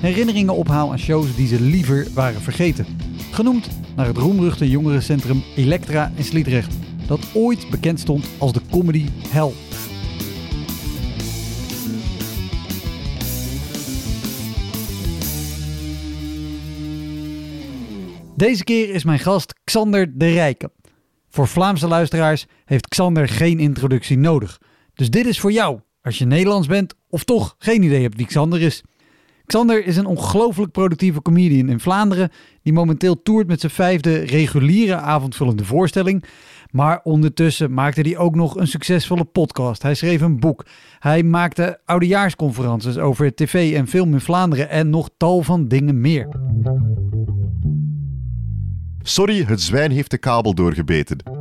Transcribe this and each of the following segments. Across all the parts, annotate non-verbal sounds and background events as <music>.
herinneringen ophaal aan shows die ze liever waren vergeten. Genoemd naar het roemruchte jongerencentrum Elektra in Sliedrecht, dat ooit bekend stond als de comedy hell. Deze keer is mijn gast Xander de Rijke. Voor Vlaamse luisteraars heeft Xander geen introductie nodig. Dus dit is voor jou, als je Nederlands bent of toch geen idee hebt wie Xander is. Xander is een ongelooflijk productieve comedian in Vlaanderen die momenteel toert met zijn vijfde reguliere avondvullende voorstelling. Maar ondertussen maakte hij ook nog een succesvolle podcast. Hij schreef een boek. Hij maakte oudejaarsconferences over tv en film in Vlaanderen en nog tal van dingen meer. Sorry, het zwijn heeft de kabel doorgebeten.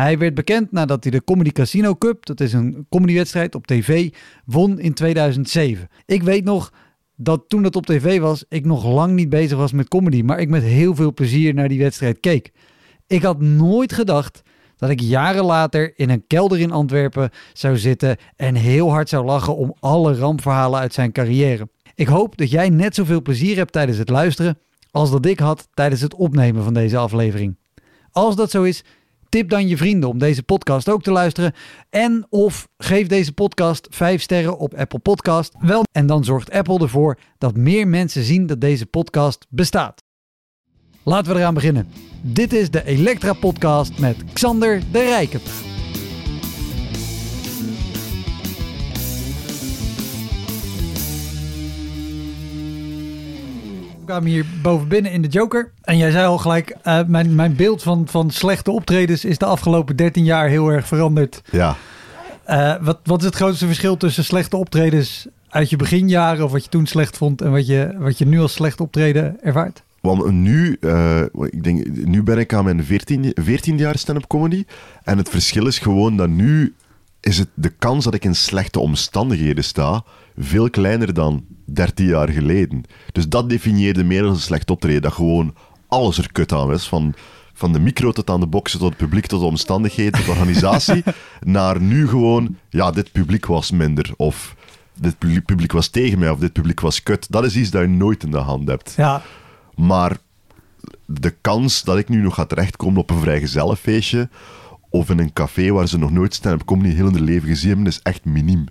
Hij werd bekend nadat hij de Comedy Casino Cup, dat is een comedywedstrijd op tv, won in 2007. Ik weet nog dat toen dat op tv was, ik nog lang niet bezig was met comedy, maar ik met heel veel plezier naar die wedstrijd keek. Ik had nooit gedacht dat ik jaren later in een kelder in Antwerpen zou zitten en heel hard zou lachen om alle rampverhalen uit zijn carrière. Ik hoop dat jij net zoveel plezier hebt tijdens het luisteren als dat ik had tijdens het opnemen van deze aflevering. Als dat zo is, tip dan je vrienden om deze podcast ook te luisteren. En of geef deze podcast 5 sterren op Apple Podcast. Wel, en dan zorgt Apple ervoor dat meer mensen zien dat deze podcast bestaat. Laten we eraan beginnen. Dit is de Elektra Podcast met Xander de Rijke. Kwamen hier boven binnen in de Joker. En jij zei al gelijk, uh, mijn, mijn beeld van, van slechte optredens is de afgelopen 13 jaar heel erg veranderd. Ja. Uh, wat, wat is het grootste verschil tussen slechte optredens uit je beginjaren of wat je toen slecht vond en wat je, wat je nu als slecht optreden ervaart? Want nu, uh, ik denk, nu ben ik aan mijn 14, 14 jaar stand-up comedy. En het verschil is gewoon dat nu is het de kans dat ik in slechte omstandigheden sta veel kleiner dan 13 jaar geleden. Dus dat definieerde meer als een slecht optreden. Dat gewoon alles er kut aan is. Van, van de micro tot aan de boksen, tot het publiek, tot de omstandigheden, tot de organisatie. <laughs> naar nu gewoon, ja, dit publiek was minder. Of dit publiek was tegen mij, of dit publiek was kut. Dat is iets dat je nooit in de hand hebt. Ja. Maar de kans dat ik nu nog ga terechtkomen op een vrijgezellenfeestje of in een café waar ze nog nooit stand-up comedy heel in hun leven gezien hebben, is echt miniem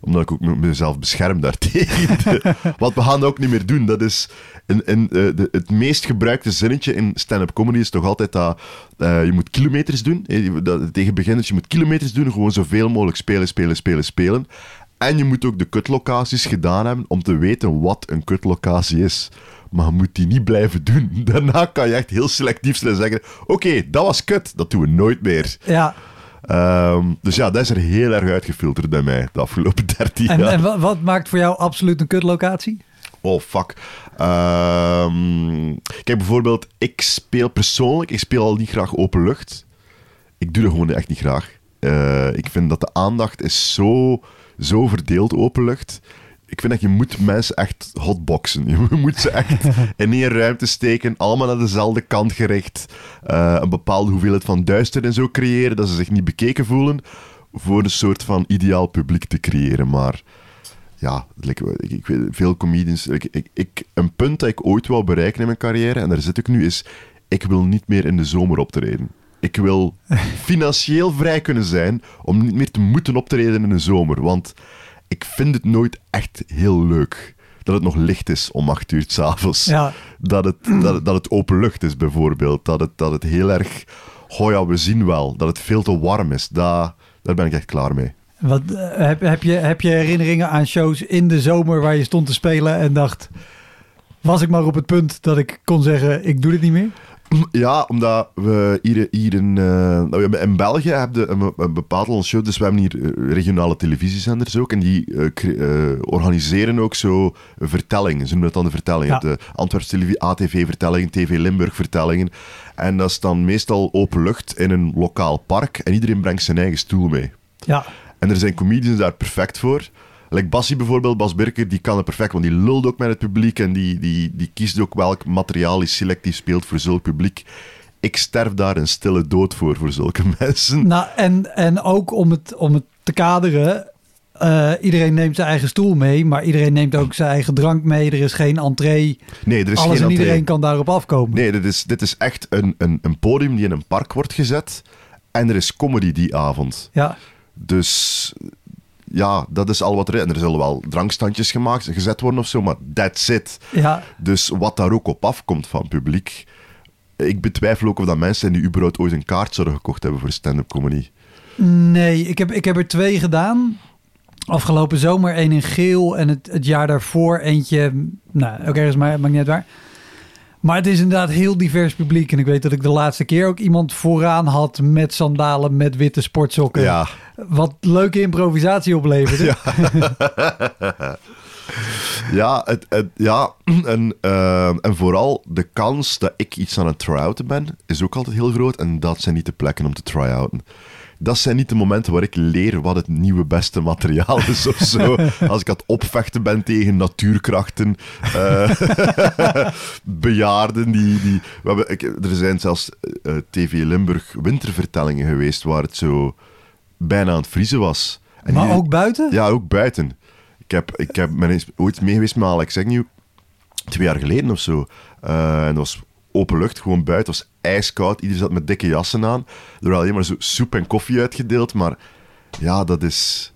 omdat ik ook mezelf bescherm daartegen. <laughs> Wat we gaan ook niet meer doen. Dat is in, in, uh, de, het meest gebruikte zinnetje in stand-up comedy is toch altijd dat uh, je moet kilometers doen. Dat, tegen beginners, je moet kilometers doen. Gewoon zoveel mogelijk spelen, spelen, spelen, spelen. En je moet ook de kutlocaties gedaan hebben om te weten wat een kutlocatie is. Maar je moet die niet blijven doen. <laughs> Daarna kan je echt heel selectief zeggen: Oké, dat was kut, dat doen we nooit meer. Ja. Um, dus ja, dat is er heel erg uitgefilterd bij mij de afgelopen <laughs> 13 jaar. En, en wat maakt voor jou absoluut een kutlocatie? Oh, fuck. Um, kijk, bijvoorbeeld, ik speel persoonlijk, ik speel al niet graag open lucht. Ik doe dat gewoon echt niet graag. Uh, ik vind dat de aandacht is zo, zo verdeeld open lucht ik vind dat je moet mensen echt hotboxen. <laughs> Je moet ze echt in één ruimte steken, allemaal naar dezelfde kant gericht. Uh, een bepaalde hoeveelheid van duister en zo creëren, dat ze zich niet bekeken voelen, voor een soort van ideaal publiek te creëren. Maar ja, ik, ik weet, veel comedians... Ik, ik, een punt dat ik ooit wou bereiken in mijn carrière, en daar zit ik nu, is... Ik wil niet meer in de zomer optreden. Ik wil <laughs> financieel vrij kunnen zijn om niet meer te moeten optreden in de zomer. Want ik vind het nooit echt heel leuk. dat het nog licht is om acht uur s'avonds. Ja, Dat, het, dat, het- dat het open lucht is, bijvoorbeeld. Dat het, dat het heel erg... Oh ja, we zien wel. Dat het veel te warm is. Daar, daar ben ik echt klaar mee. wat, eh, heb, heb, je, heb je herinneringen aan shows in de zomer waar je stond te spelen en dacht... Was ik maar op het punt dat ik kon zeggen, ik doe dit niet meer? Ja, omdat we hier, hier in, hebben in België hebben we een, een bepaald show, dus we hebben hier eh, regionale televisiezenders ook, en die eh, organiseren ook zo vertellingen, ze noemen het dan de vertellingen. Ja. De Antwerps televisie, ATV-vertellingen, TV Limburg-vertellingen. En dat is dan meestal open lucht in een lokaal park, en iedereen brengt zijn eigen stoel mee. Ja, En er zijn comedians daar perfect voor. Like Bassie bijvoorbeeld, Bas Birker, die kan het perfect, want die lult ook met het publiek en die, die, die kiest ook welk materiaal hij selectief speelt voor zulk publiek. Ik sterf daar een stille dood voor, voor zulke <laughs> mensen. nou en, en ook om het, om het te kaderen... eh, iedereen neemt zijn eigen stoel mee, maar iedereen neemt ook zijn eigen drank mee. Er is geen entree. Nee, er is Alles geen en iedereen kan daarop afkomen. Nee, dit is, dit is echt een, een, een podium die in een park wordt gezet. En er is comedy die avond. Ja, Dus ja, dat is al wat er is. En er zullen wel drankstandjes gemaakt, gezet worden of zo, maar that's it. ja, Dus wat daar ook op afkomt van publiek. Ik betwijfel ook of dat mensen die überhaupt ooit een kaart zouden gekocht hebben voor stand-up comedy. Nee, ik heb, ik heb er twee gedaan. Afgelopen zomer één in geel en het, het jaar daarvoor eentje... Nou, ook ergens, maar maakt niet uit waar. Maar het is inderdaad heel divers publiek. En ik weet dat ik de laatste keer ook iemand vooraan had met sandalen, met witte sportsokken. Ja, Wat leuke improvisatie opleverde. <laughs> ja, het, het, ja en, eh, en vooral de kans dat ik iets aan het try-outen ben, is ook altijd heel groot. En dat zijn niet de plekken om te try-outen. Dat zijn niet de momenten waar ik leer wat het nieuwe beste materiaal is of zo. <laughs> Als ik aan het opvechten ben tegen natuurkrachten. eh, <laughs> bejaarden die... die we hebben, ik- er zijn zelfs eh, TV Limburg wintervertellingen geweest waar het zo bijna aan het vriezen was. En Maar ook buiten? ja, ook buiten. Ik heb, ik heb ben eens ooit mee geweest met Alex Agnew, twee jaar geleden of zo. Eh, en dat was open lucht, gewoon buiten. Was ijskoud, iedereen zat met dikke jassen aan. Er werd alleen maar zo soep en koffie uitgedeeld, maar ja, dat is...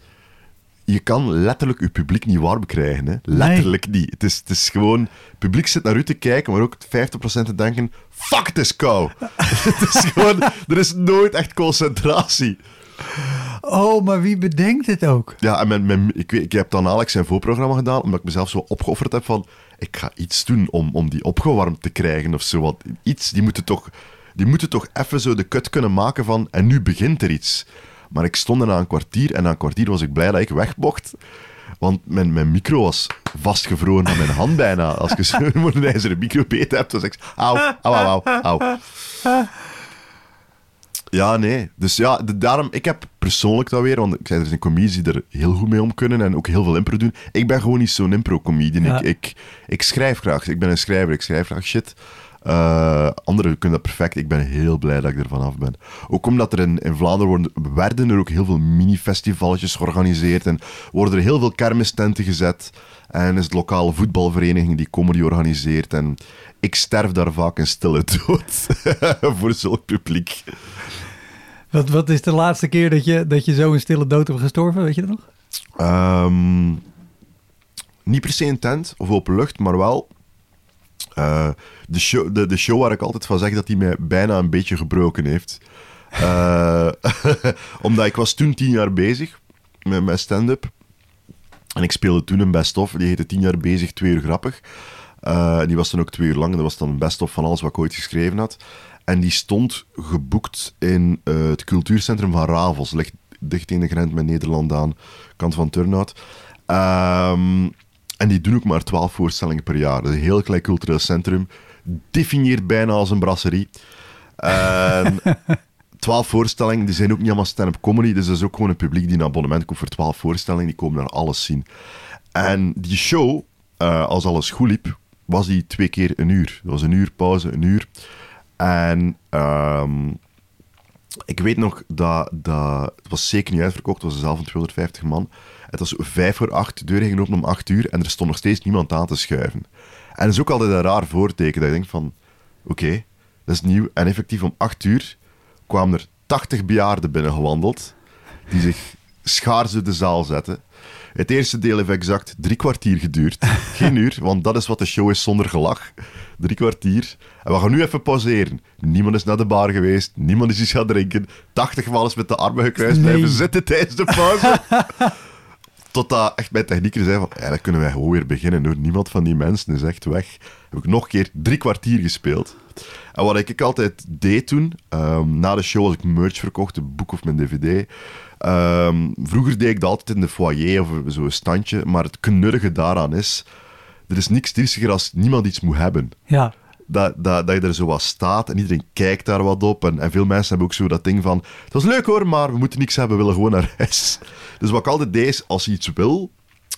Je kan letterlijk je publiek niet warm krijgen, hè. Letterlijk niet. Het is, het is gewoon... Het publiek zit naar u te kijken, maar ook 50% te denken... Fuck, het is kou. <laughs> het is gewoon... Er is nooit echt concentratie. Oh, maar wie bedenkt het ook? Ja, en mijn, mijn, ik, weet- ik heb dan Alex zijn voorprogramma gedaan, omdat ik mezelf zo opgeofferd heb van... Ik ga iets doen om, om die opgewarmd te krijgen of zo. Want iets, die moeten toch, die moeten toch even zo de kut kunnen maken van... En nu begint er iets. Maar ik stond er na een kwartier en na een kwartier was ik blij dat ik weg mocht. Want mijn, mijn micro was vastgevroren aan mijn hand bijna. Als je zo'n <laughs> ijzeren micro beet hebt, dan zeg ik... Auw, auw, auw, auw. Ja, nee. Dus ja, de- daarom, ik heb persoonlijk dat weer, want ik zei, er zijn comedies die er heel goed mee om kunnen en ook heel veel impro doen. Ik ben gewoon niet zo'n impro-comedian. Ja. Ik, ik, ik schrijf graag. Ik ben een schrijver, ik schrijf graag shit. Eh, anderen kunnen dat perfect. Ik ben heel blij dat ik er vanaf ben. Ook omdat er in, in Vlaanderen worden, werden er ook heel veel mini-festivalletjes georganiseerd en worden er heel veel kermistenten gezet. En is het lokale voetbalvereniging die comedy organiseert. En ik sterf daar vaak een stille <laughs> dood <laughs> voor zulk publiek. Wat, wat is de laatste keer dat je, dat je zo een stille dood hebt gestorven? Weet je dat nog? Ehm, niet per se in tent of open lucht, maar wel eh, de, show, de, de show waar ik altijd van zeg dat hij mij bijna een beetje gebroken heeft. Eh, <laughs> omdat ik was toen tien jaar bezig met mijn stand-up. En ik speelde toen een best-of. Die heette tien jaar bezig, twee uur grappig. Eh, die was dan ook twee uur lang. Dat was dan een best-of van alles wat ik ooit geschreven had. En die stond geboekt in het cultuurcentrum van Ravels. Ligt dicht in de grens met Nederland aan, kant van Turnhout. Ehm, en die doen ook maar twaalf voorstellingen per jaar. Is een heel klein cultureel centrum. Definieert bijna als een brasserie. En <laughs> twaalf voorstellingen, die zijn ook niet allemaal stand-up comedy. Dus dat is ook gewoon een publiek die een abonnement koopt voor twaalf voorstellingen. Die komen naar alles zien. En die show, eh, als alles goed liep, was die twee keer een uur. Dat was een uur pauze, een uur. En ehm, ik weet nog dat, dat... Het was zeker niet uitverkocht. Het was zelf een 250 man. Het was vijf voor acht. De deur ging open om acht uur. En er stond nog steeds niemand aan te schuiven. En dat is ook altijd een raar voorteken. Dat je denkt van... Oké, dat is nieuw. En effectief om acht uur kwamen er 80 bejaarden binnengewandeld. Die zich schaars door de zaal zetten. Het eerste deel heeft exact drie kwartier geduurd. <laughs> Geen uur, want dat is wat de show is zonder gelach. Drie kwartier. En we gaan nu even pauzeren. Niemand is naar de bar geweest. Niemand is iets gaan drinken. Tachtig maal is met de armen gekruist Nee. blijven zitten tijdens de pauze. <laughs> Totdat echt mijn technieker zei van, dan kunnen wij gewoon weer beginnen hoor. Niemand van die mensen is echt weg. Heb ik nog een keer drie kwartier gespeeld. En wat ik altijd deed toen, ehm, na de show als ik merch verkocht, een boek of mijn dvd. ehm, vroeger deed ik dat altijd in de foyer of zo'n standje. Maar het knurrige daaraan is, er is niks triestiger als niemand iets moet hebben Ja. Dat, dat, dat je er zo wat staat en iedereen kijkt daar wat op. En, en veel mensen hebben ook zo dat ding van: het was leuk hoor, maar we moeten niks hebben, we willen gewoon naar huis. <laughs> Dus wat ik altijd deed is: als je iets wil,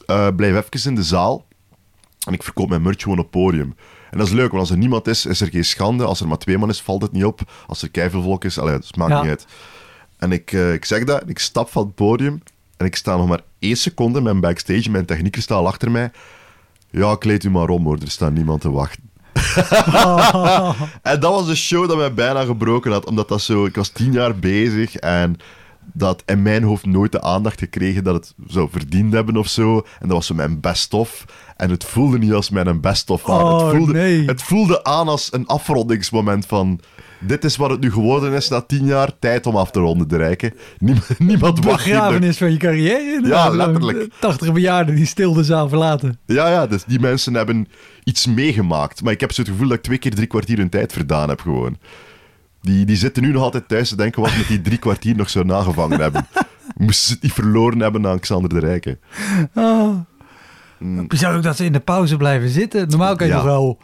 eh, blijf even in de zaal. En ik verkoop mijn merch gewoon op podium. En dat is leuk, want als er niemand is, is er geen schande. Als er maar twee man is, valt het niet op. Als er keiveel volk is, allee, dat maakt Ja. niet uit. En ik, eh, ik zeg dat, en ik stap van het podium. En ik sta nog maar één seconde, mijn backstage, mijn technieker staat al achter mij. Ja, kleed u maar om hoor, er staat niemand te wachten. <laughs> En dat was de show dat mij bijna gebroken had, omdat dat zo... Ik was tien jaar bezig en dat in mijn hoofd nooit de aandacht gekregen dat het zou verdiend hebben of zo. En dat was zo mijn best-of. En het voelde niet als mijn best-of aan. Oh, het, voelde, nee. het voelde aan als een afrondingsmoment van... Dit is wat het nu geworden is na tien jaar. Tijd om af te ronden, de rijken. Niemand, <laughs> niemand wacht. Begrafenis van je carrière. Ja, letterlijk. 80 bejaarden die stil de zaal verlaten. Ja, ja, dus die mensen hebben iets meegemaakt. Maar ik heb zo het gevoel dat ik twee keer drie kwartier hun tijd verdaan heb gewoon. Die, die zitten nu nog altijd thuis te denken wat met die drie kwartier nog zou nagevangen hebben. <laughs> Moesten ze het niet verloren hebben aan Xander de Rijke. Oh. Bizar ook dat ze in de pauze blijven zitten. Normaal kan je Ja. nog wel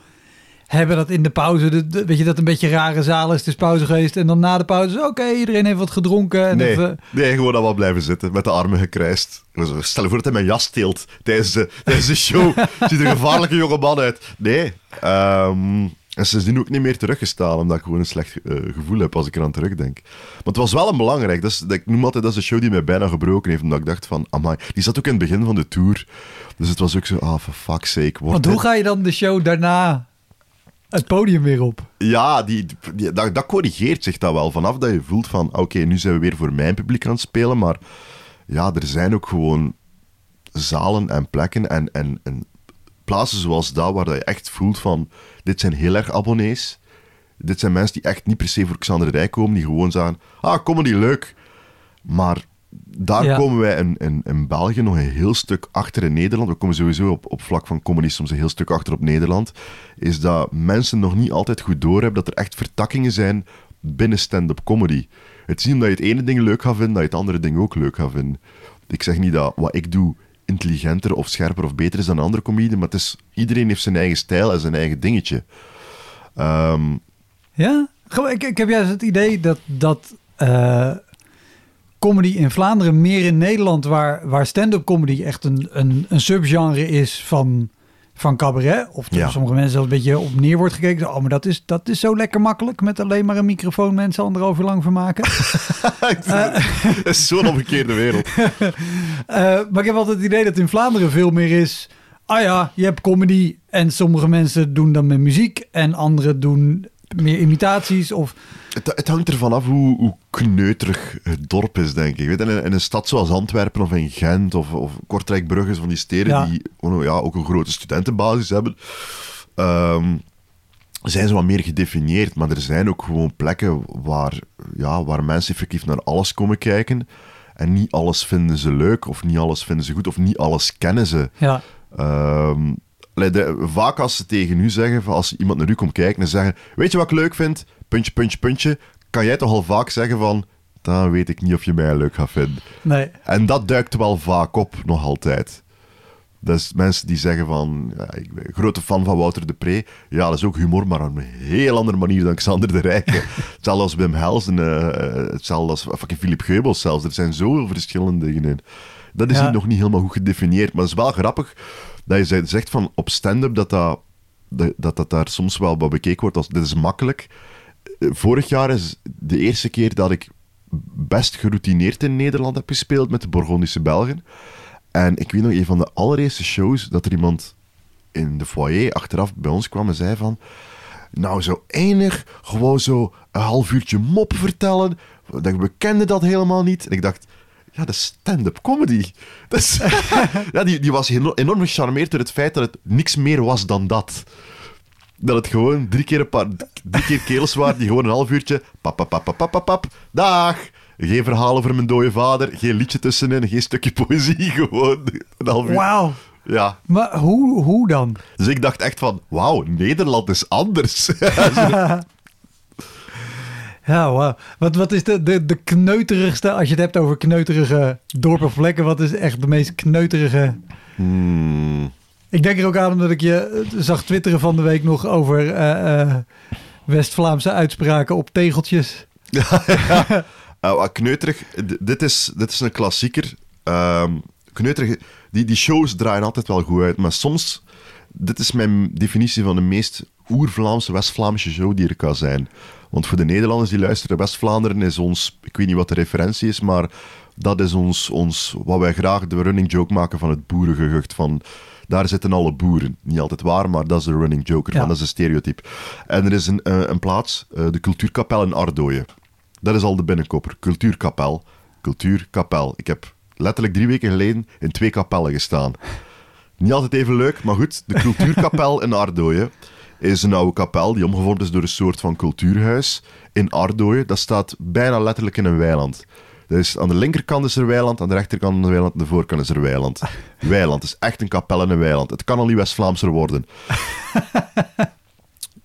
hebben dat in de pauze, de, de- weet je, dat een beetje rare zaal is. Het is pauze geweest en dan na de pauze, oké, iedereen heeft wat gedronken. En Nee, even, nee, gewoon wel blijven zitten, met de armen gekruist. Stel je voor dat hij mijn jas steelt tijdens de, tijdens de show. <laughs> Ziet er een gevaarlijke jonge man uit. Nee. en ze zijn ook niet meer teruggestaan, omdat ik gewoon een slecht eh, gevoel heb als ik eraan terugdenk. Maar het was wel een belangrijk. Dat is, dat, ik noem altijd, dat is de show die mij bijna gebroken heeft, omdat ik dacht van, amai. Die zat ook in het begin van de tour. Dus het was ook zo, ah, for fuck's sake. Want hoe ga je dan de show daarna het podium weer op? Ja, die, dat, corrigeert zich dat wel. Vanaf dat je voelt van, oké, nu zijn we weer voor mijn publiek aan het spelen, maar ja, er zijn ook gewoon zalen en plekken en, en, en plaatsen zoals dat, waar dat je echt voelt van, dit zijn heel erg abonnees. Dit zijn mensen die echt niet per se voor Xander de Rijk komen, die gewoon zeggen, ah, comedy leuk. Maar daar Ja. komen wij in, in, in België nog een heel stuk achter in Nederland. We komen sowieso op, op vlak van comedy soms een heel stuk achter op Nederland. Is dat mensen nog niet altijd goed doorhebben dat er echt vertakkingen zijn binnen stand-up comedy. Het is niet omdat je het ene ding leuk gaat vinden, dat je het andere ding ook leuk gaat vinden. Ik zeg niet dat wat ik doe intelligenter of scherper of beter is dan andere comedian, maar het is, iedereen heeft zijn eigen stijl en zijn eigen dingetje. Ehm, Ja? Gewoon, Ik, ik heb juist het idee dat, dat eh, comedy in Vlaanderen meer in Nederland, waar, waar stand-up comedy echt een, een, een subgenre is van, van cabaret. Of Ja. sommige mensen zelfs een beetje op neer wordt gekeken. Oh, maar dat is, dat is zo lekker makkelijk met alleen maar een microfoon mensen anderhalf uur lang vermaken. <laughs> <laughs> het is zo'n omgekeerde wereld. <laughs> Eh, maar ik heb altijd het idee dat in Vlaanderen veel meer is. Ah ja, je hebt comedy en sommige mensen doen dan met muziek en anderen doen meer imitaties. Of Het, het hangt ervan af hoe, hoe kneuterig het dorp is, denk ik. Weet, in, een, in een stad zoals Antwerpen of in Gent of, of Kortrijk-Brugge, van die steden Ja. die oh, ja, ook een grote studentenbasis hebben, ehm, zijn ze wat meer gedefinieerd. Maar er zijn ook gewoon plekken waar, ja, waar mensen effectief naar alles komen kijken. En niet alles vinden ze leuk, of niet alles vinden ze goed, of niet alles kennen ze. ja, Ehm, vaak als ze tegen u zeggen, als iemand naar u komt kijken en zeggen, weet je wat ik leuk vind? Puntje, puntje, puntje. Kan jij toch al vaak zeggen van, dan weet ik niet of je mij leuk gaat vinden. nee. En dat duikt wel vaak op, nog altijd. Dus mensen die zeggen van, ja, ik ben een grote fan van Wouter de Pre. Ja, dat is ook humor, maar op een heel andere manier dan Xander de Rijke. <laughs> hetzelfde als Wim Helsen, eh, eh, hetzelfde als fucking Philip Geubels zelfs. Er zijn zoveel verschillende dingen in. Dat is Ja. nog niet helemaal goed gedefinieerd, maar het is wel grappig dat je ze- zegt van op stand-up dat dat, dat, dat daar soms wel wat bekeken wordt als dit is makkelijk. Eh, Vorig jaar is de eerste keer dat ik best geroutineerd in Nederland heb gespeeld met de Bourgondische Belgen. En ik weet nog, een van de allereerste shows dat er iemand in de foyer achteraf bij ons kwam en zei van... Nou, zo enig, gewoon zo een half uurtje mop vertellen. We kenden dat helemaal niet. En ik dacht, ja, de stand-up comedy. <laughs> <laughs> Ja, die, die was eno- enorm gecharmeerd door het feit dat het niks meer was dan dat. Dat het gewoon drie keer, een paar, drie keer kerels waren die gewoon een half uurtje... Pap, pap, pap, pap, pap, pap, pap. Dag! Geen verhaal over mijn dode vader, geen liedje tussenin, geen stukje poëzie, <laughs> gewoon een half uur. Wauw. Ja, Maar hoe, hoe dan? dus ik dacht echt van, wauw, Nederland is anders. Ja, wauw. Wat, wat is de, de, de kneuterigste, als je het hebt over kneuterige dorpen of plekken, wat is echt de meest kneuterige... Hmm. Ik denk er ook aan omdat ik je zag twitteren van de week nog over eh, West-Vlaamse uitspraken op tegeltjes. <laughs> Uh, wat kneuterig, d- dit is, dit is een klassieker. Ehm kneuterig, die, die shows draaien altijd wel goed uit, maar soms, dit is mijn definitie van de meest oer-Vlaamse, West-Vlaamse show die er kan zijn. Want voor de Nederlanders die luisteren, West-Vlaanderen is ons, ik weet niet wat de referentie is, maar dat is ons, ons wat wij graag de running joke maken van het boerengehucht. Van, daar zitten alle boeren. Niet altijd waar, maar dat is de running joke ervan, Ja. dat is een stereotype. En er is een, eh, een plaats, eh, de Cultuurkapel in Ardooien. Dat is al de binnenkopper. Cultuurkapel. Cultuurkapel. Ik heb letterlijk drie weken geleden in twee kapellen gestaan. Niet altijd even leuk, maar goed. De Cultuurkapel in Ardooien is een oude kapel die omgevormd is door een soort van cultuurhuis in Ardooien. Dat staat bijna letterlijk in een weiland. Dus aan de linkerkant is er weiland, aan de rechterkant is er weiland, aan de voorkant is er weiland. <laughs> Weiland is echt een kapel in een weiland. Het kan al niet West-Vlaamser worden. <laughs>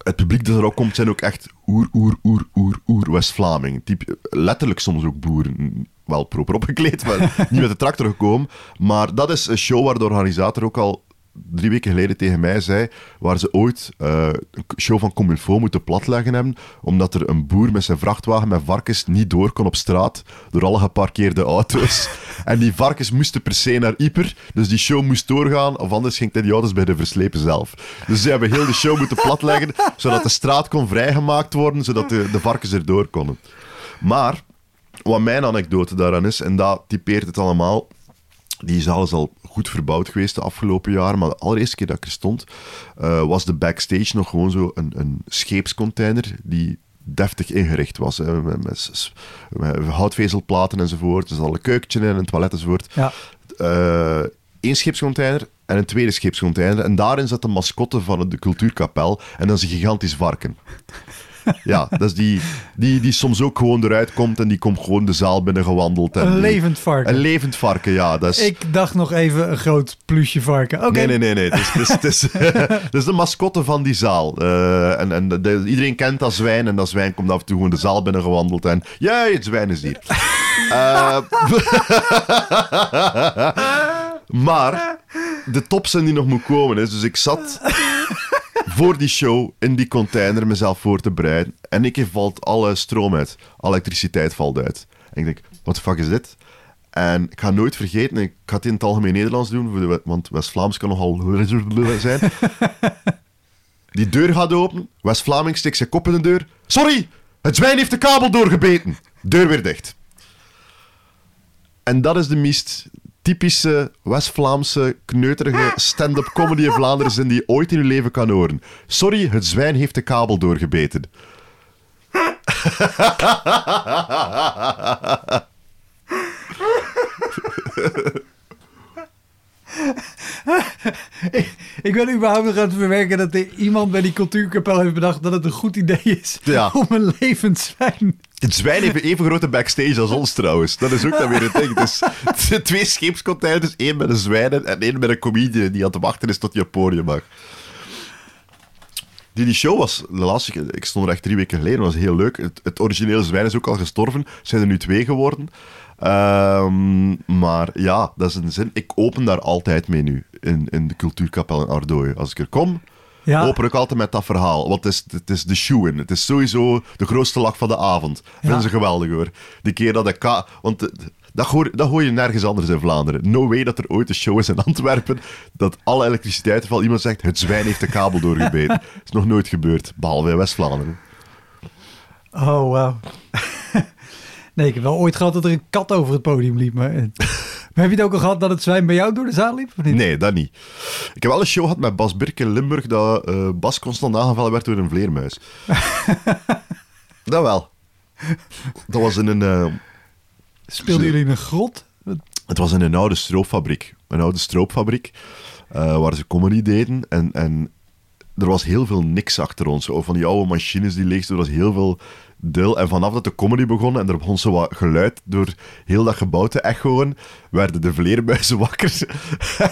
Het publiek dat er ook komt zijn ook echt oer, oer, oer, oer, oer West-Vlaming. Letterlijk soms ook boeren. Wel proper opgekleed, maar <laughs> niet met de tractor gekomen. Maar dat is een show waar de organisator ook al drie weken geleden tegen mij zei, waar ze ooit eh, een show van Comilfo moeten platleggen hebben, omdat er een boer met zijn vrachtwagen met varkens niet door kon op straat door alle geparkeerde auto's. <laughs> en die varkens moesten per se naar Ieper, dus die show moest doorgaan, of anders ging hij die auto's bij de verslepen zelf. Dus ze hebben heel de show moeten platleggen, <laughs> zodat de straat kon vrijgemaakt worden, zodat de, de varkens erdoor konden. Maar, wat mijn anekdote daaraan is, en dat typeert het allemaal, die zaal is al goed verbouwd geweest de afgelopen jaren, maar de allereerste keer dat ik er stond, eh, was de backstage nog gewoon zo een, een scheepscontainer die deftig ingericht was. Hè, met, met, houtvezelplaten enzovoort. Er zat al een keukentje in, een toilet enzovoort. Ja. Eh één scheepscontainer en een tweede scheepscontainer. En daarin zat de mascotte van de cultuurkapel. En dat is een gigantisch varken. Ja, dat is die, die, die soms ook gewoon eruit komt en die komt gewoon de zaal binnen gewandeld. En Een die- levend varken. Een levend varken, ja. Dat is... Ik dacht nog even een groot plusje varken. Oké. Nee, nee, nee. nee. Het, is, het, is, het, is, het is de mascotte van die zaal. Eh, en en de- iedereen kent dat zwijn. En dat zwijn komt af en toe gewoon de zaal binnen gewandeld. En ja, het zwijn is hier. <laughs> Eh, <laughs> maar de top zijn die nog moet komen. Is. Dus ik zat voor die show in die container mezelf voor te bereiden. En ik valt alle stroom uit. Alle elektriciteit valt uit. En ik denk, wat de fuck is dit? En ik ga nooit vergeten, ik ga het in het algemeen Nederlands doen, want West-Vlaams kan nogal zijn. <laughs> Die deur gaat open, West-Vlaming steekt zijn kop in de deur. Sorry, het zwijn heeft de kabel doorgebeten. Deur weer dicht. En dat is de meest typische West-Vlaamse, kneuterige stand-up comedy in Vlaanderen zin die je ooit in je leven kan horen. Sorry, het zwijn heeft de kabel doorgebeten. Ik ben überhaupt nog aan het verwerken dat er iemand bij die cultuurkapel heeft bedacht dat het een goed idee is Ja. om een levend zwijn. Het zwijn heeft even grote backstage als ons trouwens. Dat is ook dan weer het ding. Zijn <laughs> twee scheepscontainers, één met een zwijn en één met een comedian die aan het wachten is tot je podium mag. Die, die show was, de laatste ik stond er echt drie weken geleden, was heel leuk. Het, het originele zwijn is ook al gestorven, zijn er nu twee geworden. Ehm, maar ja, dat is een zin. Ik open daar altijd mee nu, in, in de cultuurkapel in Ardooien. Als ik er kom, Ja. open ik altijd met dat verhaal. Want het is, het is de shoe in. Het is sowieso de grootste lach van de avond. Vinden ze geweldig hoor. Die keer dat ik... ka- Want eh, dat hoor, dat hoor je nergens anders in Vlaanderen. No way dat er ooit een show is in Antwerpen dat alle elektriciteit valt. Iemand zegt, het zwijn heeft de kabel doorgebeten. Dat <laughs> is nog nooit gebeurd, behalve in West-Vlaanderen. Oh, wauw. <laughs> nee, ik heb wel ooit gehad dat er een kat over het podium liep. Maar, maar <laughs> heb je het ook al gehad dat het zwijn bij jou door de zaal liep? Of niet? Nee, dat niet. Ik heb wel een show gehad met Bas Birk in Limburg dat eh, Bas constant aangevallen werd door een vleermuis. <laughs> dat wel. Dat was in een... eh, Speelden jullie in een grot? Het was in een oude stroopfabriek. Een oude stroopfabriek. eh, waar ze comedy deden. En, en er was heel veel niks achter ons. Van die oude machines die leeg stonden. Er was heel veel deel. En vanaf dat de comedy begon en er begon zo wat geluid door heel dat gebouw te echoen, werden de vleermuizen <laughs> wakker.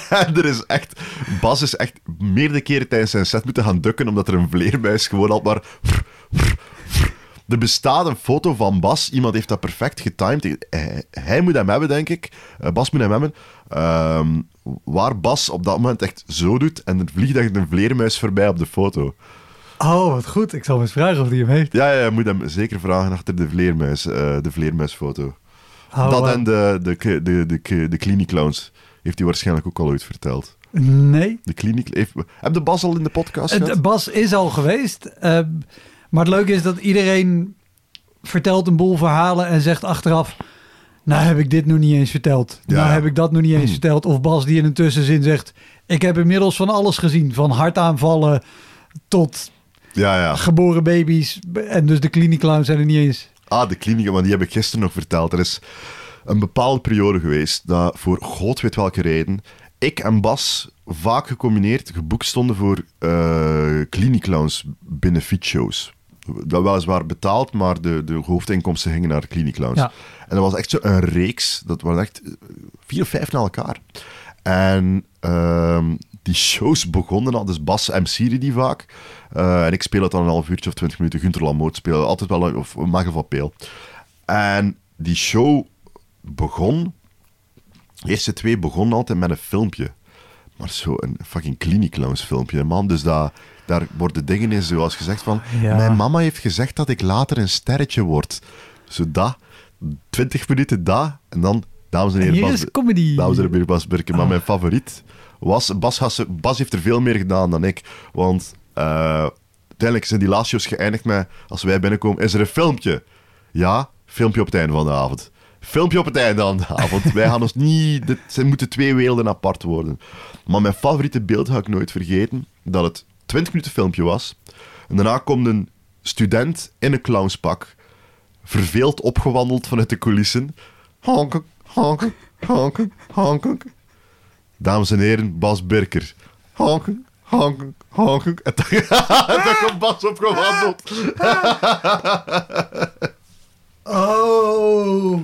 er is echt... Bas is echt meerdere keren tijdens zijn set moeten gaan dukken, omdat er een vleermuis gewoon al maar... Er bestaat een foto van Bas. Iemand heeft dat perfect getimed. Hij, hij moet hem hebben, denk ik. Eh, Bas moet hem hebben. Ehm, waar Bas op dat moment echt zo doet en er vliegt echt een vleermuis voorbij op de foto. Oh, wat goed. Ik zal eens vragen of hij hem heeft. Ja, ja, je moet hem zeker vragen achter de vleermuis, eh, de vleermuisfoto. Oh, dat en de, de, de, de, de, de heeft hij waarschijnlijk ook al ooit verteld. Nee. De Clinic... Heeft, heb de Bas al in de podcast Het, gehad? Bas is al geweest. eh, maar het leuke is dat iedereen vertelt een boel verhalen en zegt achteraf... Nou heb ik dit nog niet eens verteld. Ja. Nou heb ik dat nog niet eens Hmm. verteld. Of Bas die in een tussenzin zegt... Ik heb inmiddels van alles gezien. Van hartaanvallen tot Ja, ja. geboren baby's. En dus de kliniekclowns zijn er niet eens. Ah, de kliniek, want die heb ik gisteren nog verteld. Er is een bepaalde periode geweest dat voor god weet welke reden ik en Bas vaak gecombineerd geboekt stonden voor uh, kliniekclowns benefietshows. Dat weliswaar betaald, maar de, de hoofdinkomsten gingen naar kliniekclowns. Ja. En dat was echt zo een reeks. Dat waren echt vier of vijf na elkaar. En ehm, die shows begonnen al. Dus Bas MC'de die vaak. Uh, en ik speel het dan een half uurtje of twintig minuten. Gunther Lamoot speelde altijd wel, een- of Magel van Peel. En die show begon... De eerste twee begonnen altijd met een filmpje. Maar zo een fucking kliniekclowns filmpje, man. Dus dat, daar worden dingen in, zoals gezegd van... Ja. Mijn mama heeft gezegd dat ik later een sterretje word. Zo dat, 20 minuten dat, en dan... Dames en heren, Bas, dames en heren, Bas Birken. Maar Ah. mijn favoriet was... Bas, Bas heeft er veel meer gedaan dan ik. Want eh, uiteindelijk zijn die laatste geëindigd met... Als wij binnenkomen, is er een filmpje? Ja, filmpje op het einde van de avond. Filmpje op het einde van de avond. Wij gaan ons niet... Zijn moeten twee werelden apart worden. Maar mijn favoriete beeld ga ik nooit vergeten. Dat het 20 minuten filmpje was. En daarna komt een student in een clownspak. Verveeld opgewandeld vanuit de coulissen. Honken, honken, honken, honken. Dames en heren, Bas Birker. Honken, honken, honken. En dan <laughs> komt Bas opgewandeld. <laughs> Oh.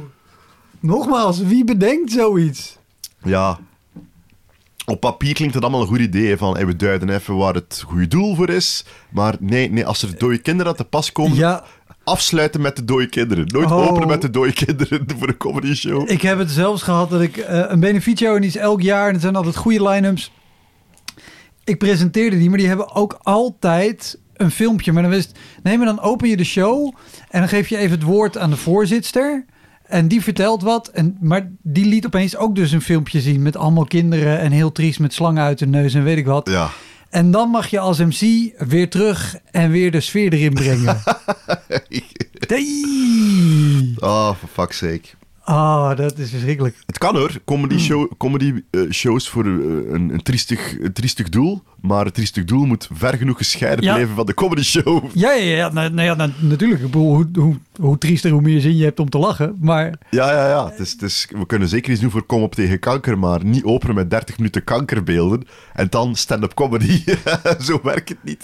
Nogmaals, wie bedenkt zoiets? Ja. Op papier klinkt het allemaal een goed idee. Van, hey, we duiden even waar het goede doel voor is. Maar nee, nee als er dode kinderen aan te pas komen... Ja, Afsluiten met de dode kinderen. Nooit Oh. openen met de dode kinderen <laughs> voor een comedy show. ik heb het zelfs gehad dat ik eh, een beneficio en die is elk jaar en het zijn altijd goede line-ups. Ik presenteerde die, maar die hebben ook altijd een filmpje. Maar dan wist, nee, maar dan open je de show en dan geef je even het woord aan de voorzitster. En die vertelt wat. En, maar die liet opeens ook dus een filmpje zien met allemaal kinderen en heel triest met slangen uit de neus en weet ik wat. Ja. En dan mag je als MC weer terug en weer de sfeer erin brengen. <laughs> Nee. Oh, for fuck's sake. Oh, dat is verschrikkelijk. Het kan hoor, comedy, show, comedy eh, shows voor eh, een, een, triestig, een triestig doel. Maar het triestig doel moet ver genoeg gescheiden Ja. blijven van de comedy show. Ja, ja, ja, nou, nou ja nou, natuurlijk. Ik bedoel, hoe, hoe, hoe triester, hoe meer zin je hebt om te lachen. Maar Ja, ja, ja. Het is, het is, we kunnen zeker iets doen voor Kom op tegen kanker, maar niet openen met 30 minuten kankerbeelden en dan stand-up comedy. <laughs> Zo werkt het niet.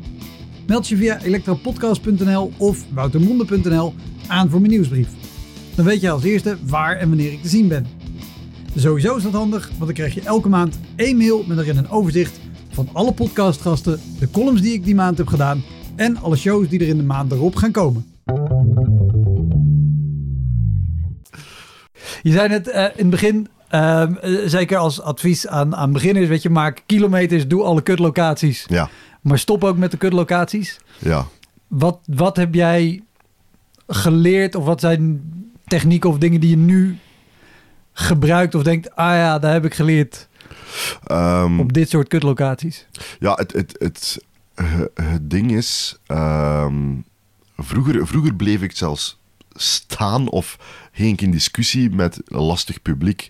Meld je via elektropodcast.nl of woutermonde.nl aan voor mijn nieuwsbrief. Dan weet je als eerste waar en wanneer ik te zien ben. Sowieso is dat handig, want dan krijg je elke maand één mail met erin een overzicht van alle podcastgasten, de columns die ik die maand heb gedaan en alle shows die er in de maand erop gaan komen. Je zei net eh, in het begin, eh, zeker als advies aan, aan beginners, weet je, maak kilometers, doe alle kutlocaties, Ja, maar stop ook met de kutlocaties. ja. Wat, wat heb jij geleerd of wat zijn technieken of dingen die je nu gebruikt of denkt, ah ja, daar heb ik geleerd Ehm, op dit soort kutlocaties? Ja, het, het, het, het, het ding is, ehm, vroeger, vroeger bleef ik zelfs staan of ging ik in discussie met een lastig publiek.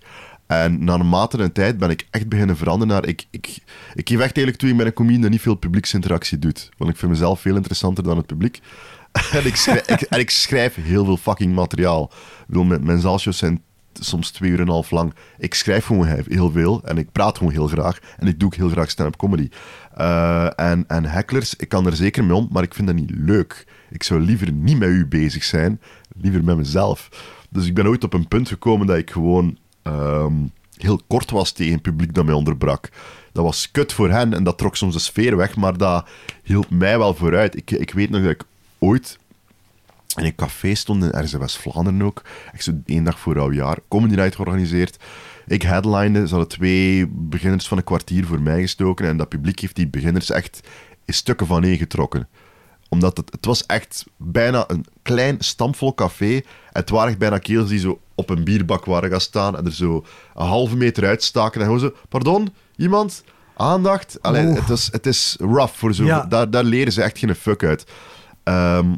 En na een mate en tijd ben ik echt beginnen veranderen naar... Ik, ik, ik geef echt eerlijk toe, ik ben een comedian die niet veel publieksinteractie doet. Want ik vind mezelf veel interessanter dan het publiek. <laughs> en, ik schrijf, ik, en ik schrijf heel veel fucking materiaal. Ik mijn, mijn zijn soms twee uur en een half lang. Ik schrijf gewoon he- heel veel en ik praat gewoon heel graag. En ik doe ook heel graag stand-up comedy. Eh, en, en hecklers, ik kan er zeker mee om, maar ik vind dat niet leuk. Ik zou liever niet met u bezig zijn, liever met mezelf. Dus ik ben ooit op een punt gekomen dat ik gewoon ehm, heel kort was tegen het publiek dat mij onderbrak. Dat was kut voor hen en dat trok soms de sfeer weg, maar dat hielp mij wel vooruit. Ik, ik weet nog dat ik ooit in een café stond, in West-Vlaanderen ook. Ik zo één dag voor oudjaar, Comedy Night georganiseerd. Ik headline, ze hadden twee beginners van een kwartier voor mij gestoken en dat publiek heeft die beginners echt in stukken van één getrokken omdat het, het was echt bijna een klein, stampvol café. Het waren echt bijna kerels die zo op een bierbak waren gaan staan en er zo een halve meter uitstaken. En gewoon zo, pardon, iemand? Aandacht? Allee, Oeh. het, is, het is rough. Voor zo, Ja. daar, daar leren ze echt geen fuck uit. Ehm,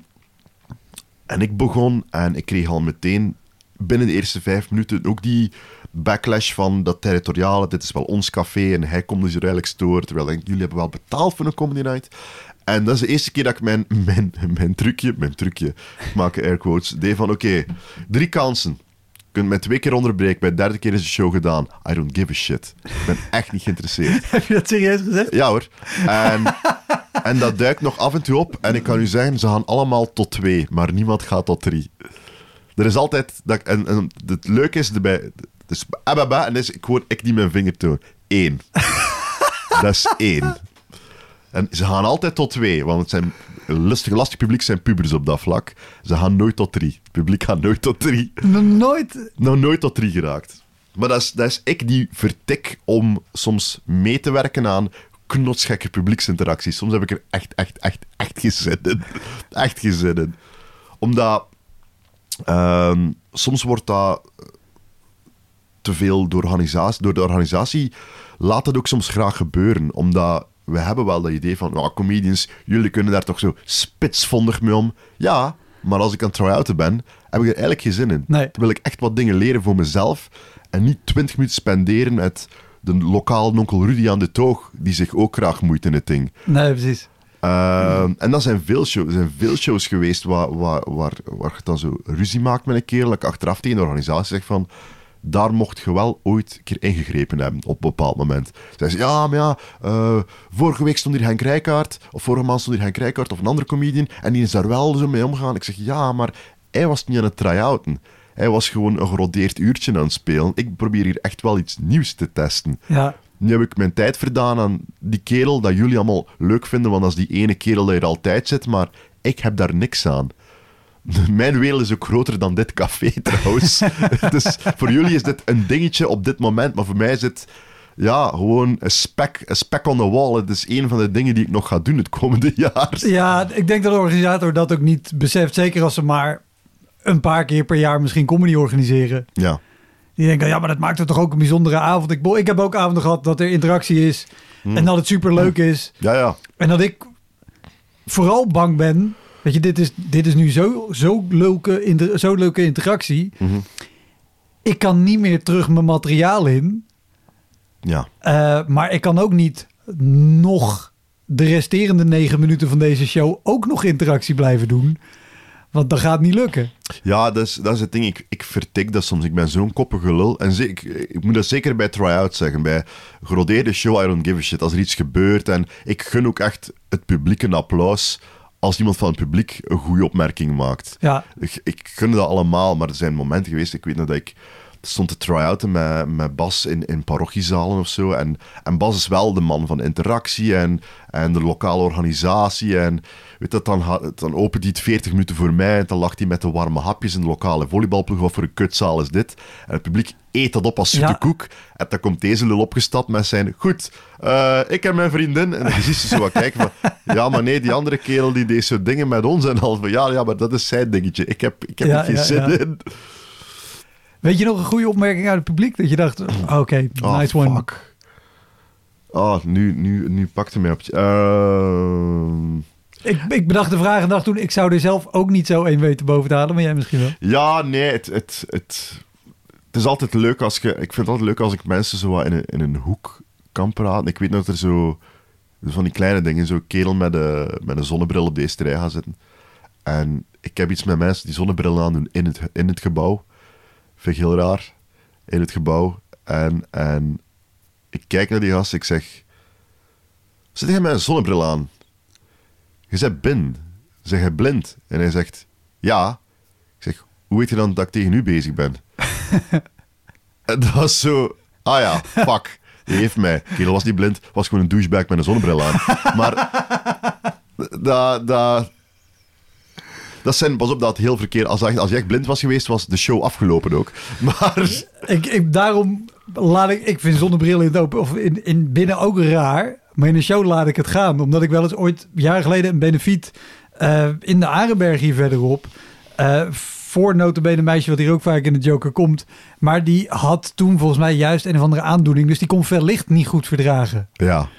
en ik begon en ik kreeg al meteen binnen de eerste vijf minuten ook die backlash van dat territoriale. Dit is wel ons café en hij komt dus hier eigenlijk storen. Terwijl ik jullie hebben wel betaald voor een comedy night. En dat is de eerste keer dat ik mijn, <laughs> mijn, mijn trucje, mijn trucje, ik maak air quotes, deed van oké, drie kansen. Je kunt mij twee keer onderbreken, bij de derde keer is de show gedaan. I don't give a shit. Ik ben echt niet geïnteresseerd. <laughs> Heb je dat serieus gezegd? Ja hoor. En, en dat duikt nog af en toe op. En ik kan u zeggen, ze gaan allemaal tot twee, maar niemand gaat tot drie. Er is altijd... Dat, en, en het leuke is erbij... Dus ababa, en is, ik hoor ik niet mijn vinger toon. Eén. dat is één. En ze gaan altijd tot twee, want het zijn lustig, lastig publiek zijn pubers op dat vlak. Ze gaan nooit tot drie. Het publiek gaat nooit tot drie Nog nooit. nou nooit tot drie geraakt. Maar dat is, dat is ik die vertik om soms mee te werken aan knotsgekke publieksinteracties. Soms heb ik er echt, echt, echt, echt geen zin in. Echt geen zin in. Omdat ehm, soms wordt dat te veel door, organisatie, door de organisatie. Laat het ook soms graag gebeuren. Omdat we hebben wel dat idee van, nou, comedians, jullie kunnen daar toch zo spitsvondig mee om. Ja, maar als ik aan het try-outen ben, heb ik er eigenlijk geen zin in. Nee. Dan wil ik echt wat dingen leren voor mezelf. En niet twintig minuten spenderen met de lokale onkel Rudy aan de toog, die zich ook graag moeit in het ding. Nee, precies. Ehm, En dan zijn veel shows, zijn veel shows geweest waar, waar, waar, waar je dan zo ruzie maakt met een kerel. Dat ik achteraf tegen de organisatie zeg van... Daar mocht je wel ooit een keer ingegrepen hebben op een bepaald moment. Zij ze, ja, maar ja, eh, vorige week stond hier Henk Rijkaard, of vorige maand stond hier Henk Rijkaard of een andere comedian, en die is daar wel zo mee omgegaan. Ik zeg, ja, maar hij was niet aan het try-outen. Hij was gewoon een gerodeerd uurtje aan het spelen. Ik probeer hier echt wel iets nieuws te testen. Ja. Nu heb ik mijn tijd verdaan aan die kerel dat jullie allemaal leuk vinden, want dat is die ene kerel die er altijd zit, maar ik heb daar niks aan. <laughs> Mijn wereld is ook groter dan dit café <laughs> trouwens. <laughs> dus voor jullie is dit een dingetje op dit moment, maar voor mij is het ja, gewoon een spek, een spek on the wall. Het is een van de dingen die ik nog ga doen het komende jaar. ja, ik denk dat de organisator dat ook niet beseft. Zeker als ze maar een paar keer per jaar misschien comedy organiseren. Ja, Die denken, ja, maar dat maakt het toch ook een bijzondere avond. Ik, ik heb ook avonden gehad dat er interactie is. En dat het super leuk is. ja, ja. En dat ik vooral bang ben. Weet je, dit is, dit is nu zo, zo, leuke, inter- zo leuke interactie. Mhm. Ik kan niet meer terug mijn materiaal in. ja. Eh, maar ik kan ook niet nog de resterende negen minuten van deze show ook nog interactie blijven doen. Want dat gaat niet lukken. Ja, dat is, dat is het ding. Ik, ik vertik dat soms. Ik ben zo'n koppige lul. En ik, ik moet dat zeker bij try-out zeggen. Bij gerodeerde show, I don't give a shit. Als er iets gebeurt. En ik gun ook echt het publiek een applaus als iemand van het publiek een goede opmerking maakt. Ja, Ik, ik gun dat allemaal, maar er zijn momenten geweest. Ik weet nog dat ik stond te try-outen met, met Bas in, in parochiezalen of zo. En, en Bas is wel de man van interactie en, en de lokale organisatie. En weet dat, dan, dan opent hij het 40 minuten voor mij en dan lacht hij met de warme hapjes in de lokale volleybalploeg. Wat voor een kutzaal is dit? En het publiek eet dat op als zoete Ja. koek. En dan komt deze lul opgestapt met zijn... Goed, eh, ik en mijn vriendin. En dan zie je ze zo wat kijken van... <laughs> Ja, maar nee, die andere kerel die deed zo dingen met ons. En al van... Ja, ja, maar dat is zijn dingetje. Ik heb, ik heb Ja, er geen ja, zin in. Weet je nog een goede opmerking uit het publiek? Dat je dacht, oh, oké, Oh, nice one. fuck. Oh, nu, nu, nu pakte mij op. Ehm, Ik, ik bedacht de vraag en dacht toen, ik zou er zelf ook niet zo één weten boven te halen, maar jij misschien wel. ja, nee, het, het, het, het is altijd leuk als je... Ik vind het altijd leuk als ik mensen zo wat in een, in een hoek kan praten. Ik weet dat er zo... Van die kleine dingen, zo'n kerel met een, met een zonnebril op deze rij gaan zitten. En ik heb iets met mensen die zonnebrillen aan doen in het, in het gebouw. Vind ik heel raar. In het gebouw. En, en ik kijk naar die gast, ik zeg... Zit jij met een zonnebril aan? Je zegt bin. Zeg hij blind? En hij zegt... Ja. Ik zeg, hoe weet je dan dat ik tegen u bezig ben? <laughs> en dat was zo... Ah ja, fuck. Die heeft mij. Kerel was niet blind, was gewoon een douchebag met een zonnebril aan. Maar... <laughs> Dat... dat dat zijn, pas op, dat heel verkeerd. Als, als je echt blind was geweest, was de show afgelopen ook. <laughs> Maar Ik, ik, daarom laat ik, ik vind zonnebril in, het open, of in, in binnen ook raar, maar in een show laat ik het gaan. Omdat ik wel eens ooit, jaren geleden, een benefiet eh, in de Arenberg hier verderop, eh voor een meisje wat hier ook vaak in de Joker komt, maar die had toen volgens mij juist een of andere aandoening, dus die kon veel licht niet goed verdragen. ja,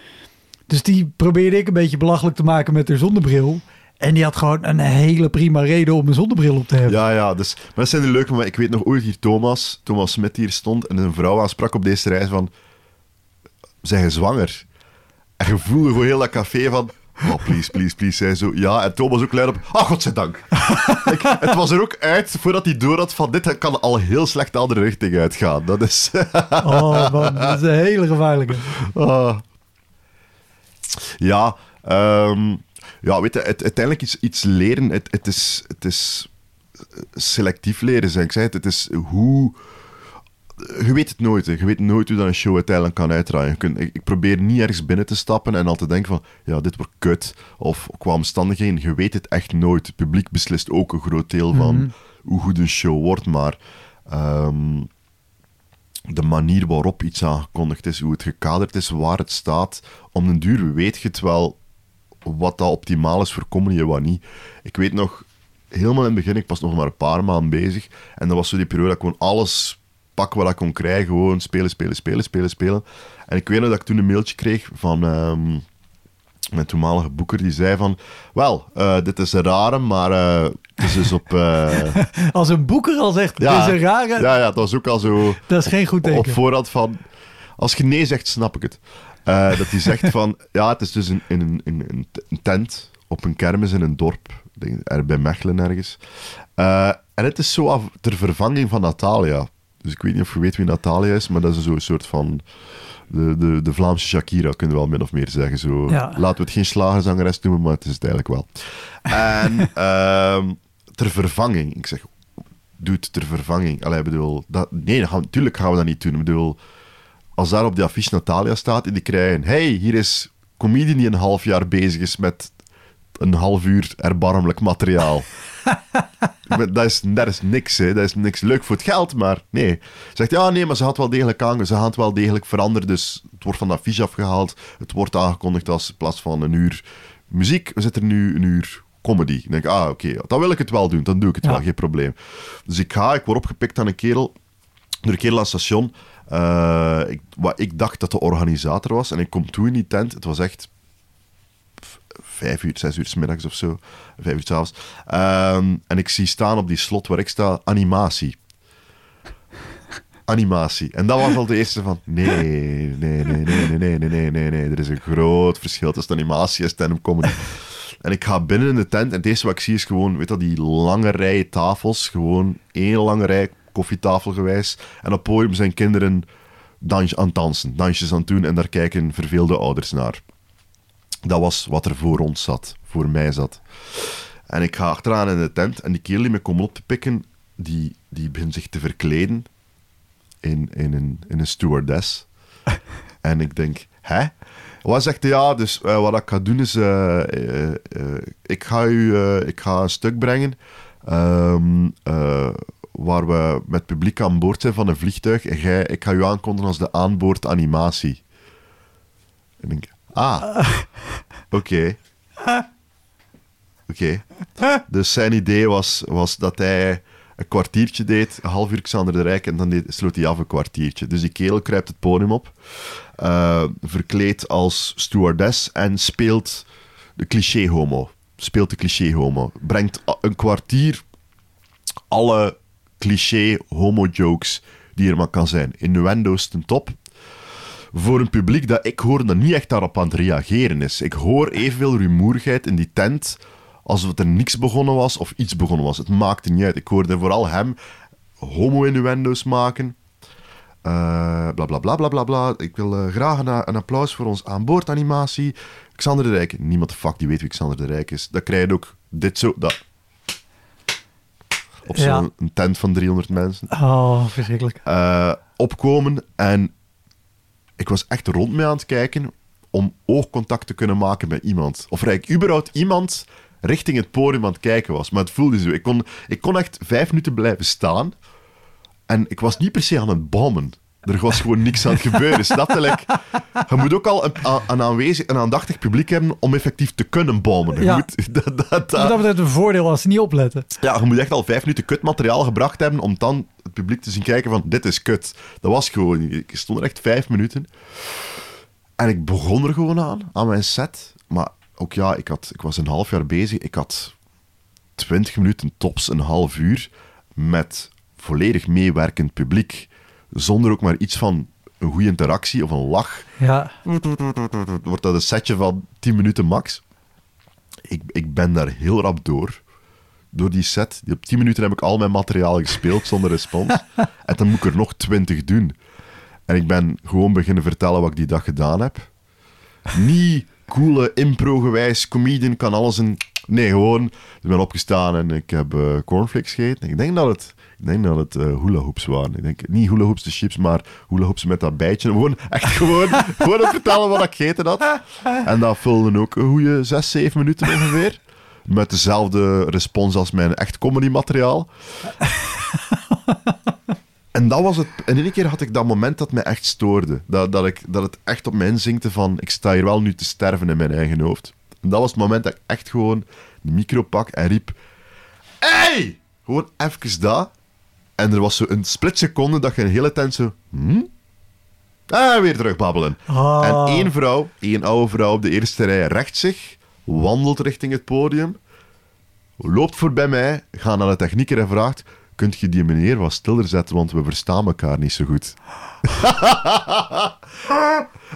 Dus die probeerde ik een beetje belachelijk te maken met haar zonnebril. En die had gewoon een hele prima reden om een zonnebril op te hebben. Ja, ja, dus, maar dat zijn de leuke momenten. Ik weet nog ooit hier Thomas, Thomas Smit hier stond en een vrouw aansprak op deze reis van, zijn je zwanger? En je voelde gewoon heel dat café van, oh please, please, please, zei zo, ja. En Thomas ook luid op, ah, godzijdank. <laughs> ik, het was er ook uit, voordat hij door had van, dit kan al heel slecht de andere richting uitgaan. Dat is... <laughs> Oh man, dat is een hele gevaarlijke. Ah. Ja, ehm, ja, weet je, het, uiteindelijk iets, iets leren, het, het, is, het is selectief leren, zeg ik zei het. Het is hoe... Je weet het nooit, hè. je weet nooit hoe dat een show uiteindelijk kan uitdraaien. Kunt, ik, ik probeer niet ergens binnen te stappen en al te denken van, ja, dit wordt kut. Of qua omstandigheden, je weet het echt nooit. Het publiek beslist ook een groot deel van hoe goed een show wordt, maar... ehm, de manier waarop iets aangekondigd is, hoe het gekaderd is, waar het staat. Om den duur weet je het wel wat dat optimaal is voor comedy en wat niet. Ik weet nog, helemaal in het begin, ik was nog maar een paar maanden bezig. En dat was zo die periode dat ik gewoon alles pak wat ik kon krijgen. Gewoon spelen, spelen, spelen, spelen, spelen. En ik weet nog dat ik toen een mailtje kreeg van ehm, mijn toenmalige boeker. Die zei van, wel, eh, dit is een rare, maar eh, het is dus op... <laughs> eh, Als een boeker al zegt, ja, dit is een rare, Ja, ja, dat was ook al zo dat is geen goed op teken. voorhand van... Als je nee zegt, snap ik het. Dat hij zegt van... <laughs> Ja, het is dus in, in, een- in, tent op een kermis in een dorp. Denk, er bij Mechelen ergens. En het is zo af, ter vervanging van Natalia. Dus ik weet niet of je weet wie Natalia is, maar dat is zo een soort van... De, de, de Vlaamse Shakira, kunnen we wel min of meer zeggen. Zo. Ja. Laten we het geen slagerzangeres noemen, maar het is het eigenlijk wel. En <laughs> ehm, ter vervanging. Ik zeg, doet ter vervanging. Allee, bedoel, dat, nee, dat gaan, we- tuurlijk gaan we dat niet doen. Ik bedoel, als daar op die affiche Natalia staat en die krijgen, hey, hier is comedian die een half jaar bezig is met een half uur erbarmelijk materiaal. <laughs> Dat, is, dat is niks, hè. dat is niks leuk voor het geld, maar nee. Zegt, ja, nee, maar ze had wel degelijk aan, ze gaan het wel degelijk veranderen, dus het wordt van de affiche afgehaald, het wordt aangekondigd als in plaats van een uur muziek, we zitten nu een uur comedy. Ik denk, ah, oké, dan wil ik het wel doen, dan doe ik het Ja. wel, geen probleem. Dus ik ga, ik word opgepikt aan een kerel, door een kerel aan het station, eh, ik, wat ik dacht dat de organisator was, en ik kom toe in die tent, het was echt vijf uur, zes uur 's middags of zo, vijf uur 's avonds. Ehm, en ik zie staan op die slot waar ik sta, animatie. Animatie. En dat was al de eerste van, nee, nee, nee, nee, nee, nee, nee, nee, nee. Er is een groot verschil tussen animatie en stand-up comedy. En ik ga binnen in de tent en het eerste wat ik zie is gewoon, weet je, die lange rij tafels. Gewoon één lange rij, koffietafelgewijs. En op podium zijn kinderen dans, aan het dansen, dansjes aan het doen en daar kijken verveelde ouders naar. Dat was wat er voor ons zat, voor mij zat. En ik ga achteraan in de tent en die kerel die me komt op te pikken, die, die begint zich te verkleden in, in, een, in een stewardess. <laughs> en ik denk, hè? Wat zegt hij? Ja, dus eh, wat ik ga doen is, eh, eh, ik, ga u, ik ga een stuk brengen ehm, eh, waar we met publiek aan boord zijn van een vliegtuig en jij, ik ga u aankondigen als de aanboord animatie. En ik denk, ah, oké. Oké. Dus zijn idee was, was dat hij een kwartiertje deed, een half uur Xander de Rijk en dan deed, sloot hij af een kwartiertje. Dus die kerel kruipt het podium op, uh, verkleed als stewardess en speelt de cliché-homo. Speelt de cliché-homo. Brengt een kwartier alle cliché-homo-jokes die er maar kan zijn. Innuendo's ten top. Voor een publiek dat ik hoor dat niet echt daarop aan het reageren is. Ik hoor evenveel rumoerigheid in die tent alsof er niks begonnen was of iets begonnen was. Het maakte niet uit. Ik hoorde vooral hem homo-innuendo's maken. Uh, bla bla bla bla bla bla. Ik wil uh, graag een, een, applaus voor ons aanboordanimatie. Xander de Rijk. Niemand de fuck die weet wie Xander de Rijk is. Dat krijg je ook dit zo. Dat. Op zo'n tent van 300 mensen. Oh, verschrikkelijk. Uh, opkomen en ik was echt rond mee aan het kijken om oogcontact te kunnen maken met iemand. Of eigenlijk überhaupt iemand richting het podium aan het kijken was. Maar het voelde zo. Ik kon, ik kon echt vijf minuten blijven staan. En ik was niet per se aan het bommen. Er was gewoon niks aan het gebeuren. Snap je? je moet ook al een, een, aanwezig, een aandachtig publiek hebben om effectief te kunnen bommen. Ja. Moet, <laughs> dat, dat, dat, dat betreft een voordeel als ze niet opletten. Ja, je moet echt al vijf minuten kutmateriaal gebracht hebben om dan het publiek te zien kijken van dit is kut. Dat was gewoon... Ik stond er echt vijf minuten. En ik begon er gewoon aan, aan mijn set. Maar ook ja, ik, had, ik was een half jaar bezig. Ik had twintig minuten tops, een half uur, met volledig meewerkend publiek. Zonder ook maar iets van een goede interactie of een lach. Ja. Wordt dat een setje van 10 minuten max. Ik, ik ben daar heel rap door. Door die set. Op 10 minuten heb ik al mijn materiaal gespeeld zonder respons. <laughs> en dan moet ik er nog 20 doen. En ik ben gewoon beginnen vertellen wat ik die dag gedaan heb. Niet coole impro-gewijs, comedian kan alles een... Nee, gewoon, ik ben opgestaan en ik heb uh, cornflakes gegeten. Ik denk dat het, ik denk dat het uh, hula hoops waren. Ik denk, niet hula hoops de chips, maar hula hoops met dat bijtje. Gewoon, echt gewoon, <laughs> gewoon het vertellen wat ik gegeten had. En dat vulde ook een goede 6, 7 minuten ongeveer. Met dezelfde respons als mijn echt comedy materiaal. En dat was het. En in één keer had ik dat moment dat me echt stoorde. Dat, dat, ik, dat het echt op me inzinkte van... Ik sta hier wel nu te sterven in mijn eigen hoofd. En dat was het moment dat ik echt gewoon de micro pak en riep... Hey! Gewoon even dat. En er was zo een split seconde dat je een hele tijd zo... Hm? Ah, weer terugbabbelen. Ah. En één vrouw, één oude vrouw op de eerste rij, recht zich, wandelt richting het podium, loopt voorbij mij, gaat naar de technieker en vraagt kunt je die meneer wat stiller zetten, want we verstaan elkaar niet zo goed. <laughs>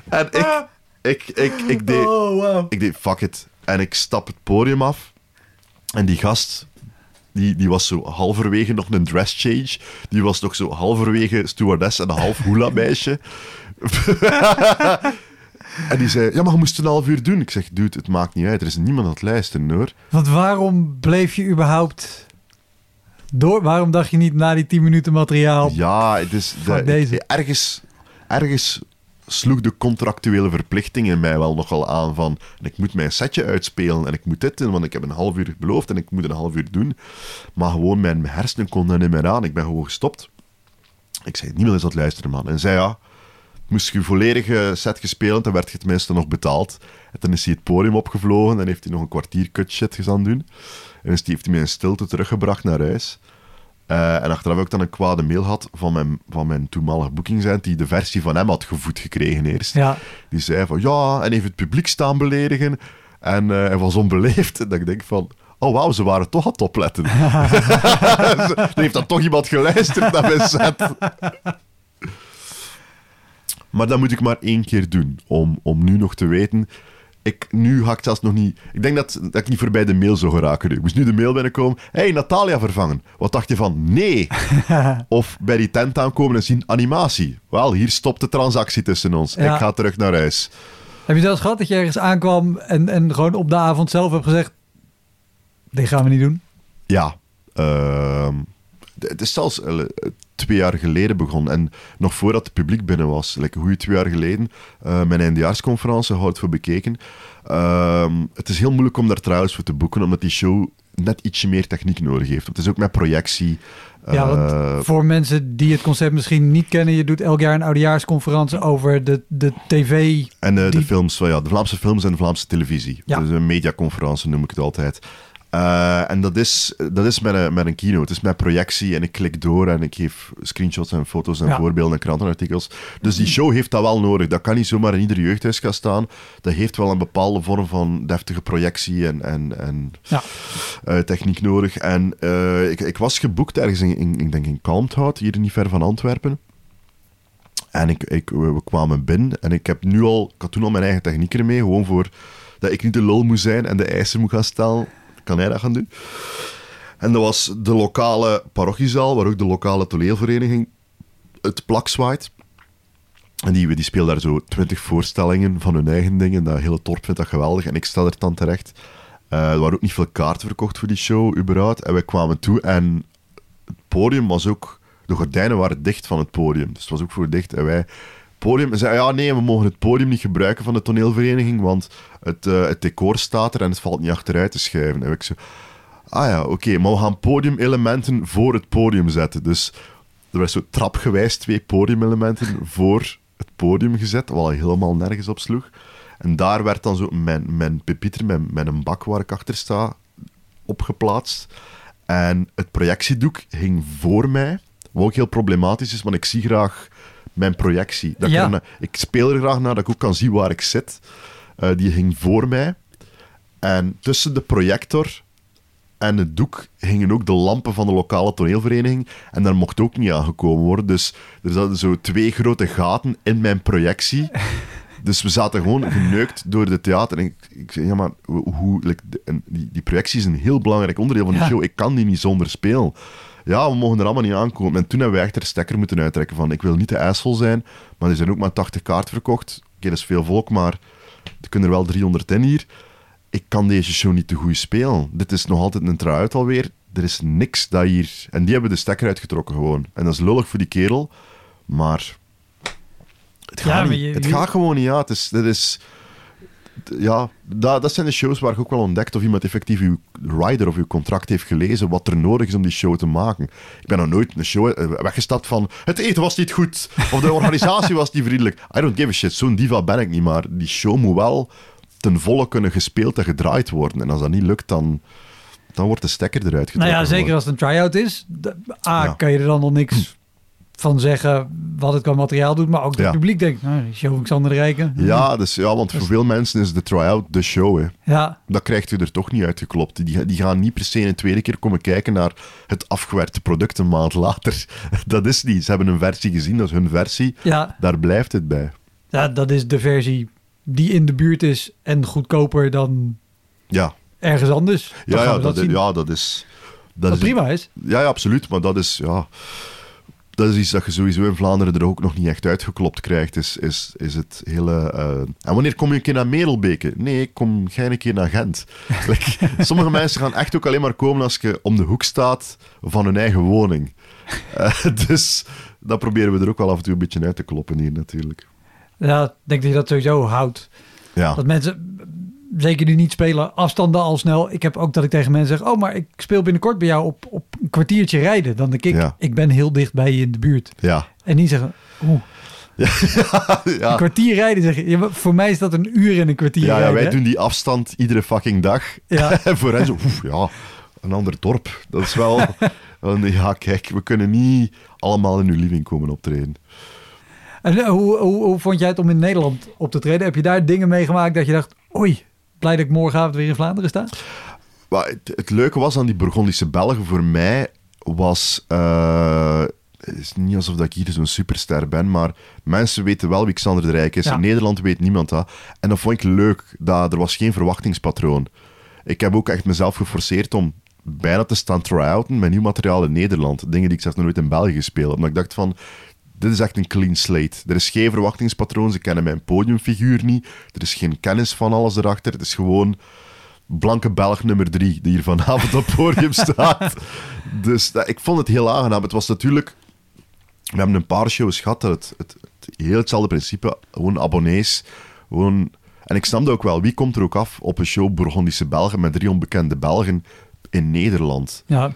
en ik, ik, ik, ik, deed, Oh, wow. ik deed fuck it. En ik stap het podium af. En die gast, die, die was zo halverwege nog een dress change. Die was nog zo halverwege stewardess en een half hula <laughs> meisje. <laughs> en die zei, ja, maar je moest een half uur doen. Ik zeg, dude, het maakt niet uit. Er is niemand aan het luisteren, hoor. Want waarom bleef je überhaupt door? Waarom dacht je niet na die 10 minuten materiaal? Ja, het is deze. ergens, ergens sloeg de contractuele verplichting in mij wel nogal aan van ik moet mijn setje uitspelen en ik moet dit doen, want ik heb een half uur beloofd en ik moet een half uur doen. Maar gewoon mijn hersenen konden niet meer aan. Ik ben gewoon gestopt. Ik zei, niemand is het luisteren, man. En zei, ja, moest je volledige set gespeeld, dan werd je tenminste nog betaald. En dan is hij het podium opgevlogen en heeft hij nog een kwartier cut shit gaan doen. En dus die heeft hij mij in stilte teruggebracht naar huis. Uh, en achteraf ik dan een kwade mail gehad van mijn, van mijn toenmalige boekingsagent, die de versie van hem had gevoed gekregen eerst. Ja. Die zei van, ja, en heeft het publiek staan beledigen. En uh, hij was onbeleefd. En <laughs> dat ik denk van, oh wauw, ze waren toch aan het opletten. <laughs> <laughs> er heeft dan toch iemand geluisterd naar mijn set. maar dat moet ik maar één keer doen, om, om nu nog te weten ik, nu ga ik zelfs nog niet... Ik denk dat, dat ik niet voorbij de mail zou geraken nu. Ik moest nu de mail binnenkomen. hey, Natalia vervangen. Wat dacht je van nee? <laughs> of bij die tent aankomen en zien animatie. Wel, hier stopt de transactie tussen ons. Ja. Ik ga terug naar huis. Heb je dat gehad dat je ergens aankwam en, en gewoon op de avond zelf hebt gezegd... Dit gaan we niet doen? Ja. Uh, het is zelfs uh, twee jaar geleden begonnen. En nog voordat het publiek binnen was, like een goede twee jaar geleden, uh, mijn eindejaarsconferentie houdt voor bekeken. Uh, het is heel moeilijk om daar trouwens voor te boeken, omdat die show net ietsje meer techniek nodig heeft. Het is ook met projectie. Ja, want voor mensen die het concept misschien niet kennen, je doet elk jaar een oudejaarsconferentie over de, de tv. En die... de films, ja, de Vlaamse films en de Vlaamse televisie. Ja. Dus een mediaconferentie noem ik het altijd. Eh, en dat is, dat is met, een, met een keynote. Het is met projectie en ik klik door en ik geef screenshots en foto's en Ja. voorbeelden en krantenartikels. Dus die show heeft dat wel nodig. Dat kan niet zomaar in ieder jeugdhuis gaan staan. Dat heeft wel een bepaalde vorm van deftige projectie en, en, en Ja. eh, techniek nodig. En eh, ik, ik was geboekt ergens in, in, ik denk in Kalmthout, hier niet ver van Antwerpen. En ik, ik, we we kwamen binnen en ik heb nu al, ik had toen al mijn eigen technieker mee, gewoon voor dat ik niet de lul moet zijn en de eisen moet gaan stellen. Kan hij dat gaan doen? En dat was de lokale parochiezaal, waar ook de lokale toneelvereniging het plak zwaait. En die, die spelen daar zo twintig voorstellingen van hun eigen dingen. Dat hele dorp vindt dat geweldig. En ik sta er dan terecht. Eh, er waren ook niet veel kaarten verkocht voor die show, überhaupt. En wij kwamen toe en het podium was ook... De gordijnen waren dicht van het podium. Dus het was ook voor dicht. En wij... Podium, en zei, ja nee, we mogen het podium niet gebruiken van de toneelvereniging, want het, eh, het decor staat er en het valt niet achteruit te schuiven. En ik zo, ah ja, oké, maar we gaan podiumelementen voor het podium zetten. Dus er werd zo trapgewijs twee podiumelementen voor het podium gezet, wat al helemaal nergens op sloeg. En daar werd dan zo mijn, mijn pepieter, mijn, mijn bak waar ik achter sta, opgeplaatst. En het projectiedoek hing voor mij, wat ook heel problematisch is, want ik zie graag mijn projectie. Dat Ja. na- ik speel er graag naar, dat ik ook kan zien waar ik zit. Eh, die hing voor mij. En tussen de projector en het doek hingen ook de lampen van de lokale toneelvereniging. En daar mocht ook niet aangekomen worden. Dus er zaten zo twee grote gaten in mijn projectie. <laughs> Dus we zaten gewoon geneukt door de theater. En ik, ik zei, ja, maar hoe, like, de- die, die projectie is een heel belangrijk onderdeel van Ja. show. Ik kan die niet zonder spelen. Ja, we mogen er allemaal niet aankomen. En toen hebben we echt er stekker moeten uittrekken van, ik wil niet te ijsvol zijn, maar er zijn ook maar 80 kaarten verkocht. Oké, dat is veel volk, maar er kunnen er wel 300 in hier. Ik kan deze show niet te goed spelen. Dit is nog altijd een try-out alweer. Er is niks dat hier... En die hebben de stekker uitgetrokken gewoon. En dat is lullig voor die kerel, maar... Het Ja, gaat, maar niet. het je- gaat gewoon niet, ja. Het is... Dit is ja, dat, dat zijn de shows waar ik ook wel ontdekt of iemand effectief uw rider of uw contract heeft gelezen, wat er nodig is om die show te maken. Ik ben nog nooit een show eh, weggestapt van het eten was niet goed, of de organisatie was niet vriendelijk. I don't give a shit, zo'n diva ben ik niet, maar die show moet wel ten volle kunnen gespeeld en gedraaid worden. En als dat niet lukt, dan, dan wordt de stekker eruit Nou getrokken. ja, zeker als het een try-out is. A, Ja. kan je er dan nog niks van zeggen wat het qua materiaal doet. Maar ook het Ja. publiek denkt, nou, show Xander de Rijken. Ja, dus, ja, want voor veel mensen is de try-out de show. Hè. Ja, dat krijgt u er toch niet uitgeklopt. Die, die gaan niet per se een tweede keer komen kijken naar het afgewerkte product een maand later. <laughs> Dat is niet. Ze hebben een versie gezien, dat is hun versie. ja, Daar blijft het bij. ja, dat is de versie die in de buurt is en goedkoper dan Ja, ergens anders. Dan ja, ja, dat, ja dat is... Dat is prima is. Ja, ja, absoluut. Maar dat is, ja, dat is iets dat je sowieso in Vlaanderen er ook nog niet echt uitgeklopt krijgt. Is, is, is het hele. eh, En wanneer kom je een keer naar Merelbeke? Nee, ik kom jij een keer naar Gent. <laughs> Like, sommige mensen gaan echt ook alleen maar komen als je om de hoek staat van hun eigen woning. Eh, <laughs> dus dat proberen we er ook wel af en toe een beetje uit te kloppen hier natuurlijk. Ja, ik denk dat je dat sowieso houdt. Ja, Dat mensen, zeker die niet spelen, afstanden al snel. Ik heb ook dat ik tegen mensen zeg, oh, maar ik speel binnenkort bij jou op, op een kwartiertje rijden. Dan denk ik, Ja. ik ben heel dicht bij je in de buurt. ja. En niet zeggen, oeh, <laughs> een ja. kwartier rijden. Zeg je. Ja, voor mij is dat een uur en een kwartier Ja, ja, rijden. wij hè? doen die afstand iedere fucking dag. Ja. <laughs> En voor hen zo, oef, ja, een ander dorp. Dat is wel... <laughs> wel, ja, kijk, we kunnen niet allemaal in uw living komen optreden. En eh, hoe, hoe, hoe vond jij het om in Nederland op te treden? Heb je daar dingen meegemaakt dat je dacht, oei, blij dat ik morgenavond weer in Vlaanderen sta? Maar het, het leuke was aan die Burgondische Belgen voor mij was... eh, het is niet alsof dat ik hier zo'n superster ben, maar mensen weten wel wie Xander de Rijk is. Ja. In Nederland weet niemand dat. En dat vond ik leuk, dat er was geen verwachtingspatroon. Ik heb ook echt mezelf geforceerd om bijna te staan try-outen met nieuw materiaal in Nederland. Dingen die ik zelfs nog nooit in België gespeeld heb. Omdat ik dacht van, dit is echt een clean slate. Er is geen verwachtingspatroon, ze kennen mijn podiumfiguur niet. Er is geen kennis van alles erachter. Het is gewoon blanke Belg nummer drie die hier vanavond op het podium <laughs> staat. Dus dat, ik vond het heel aangenaam. Het was natuurlijk... We hebben een paar shows gehad dat het, het, het heel hetzelfde principe, gewoon abonnees, gewoon... En ik snapte ook wel, wie komt er ook af op een show Burgondische Belgen met drie onbekende Belgen in Nederland? Ja,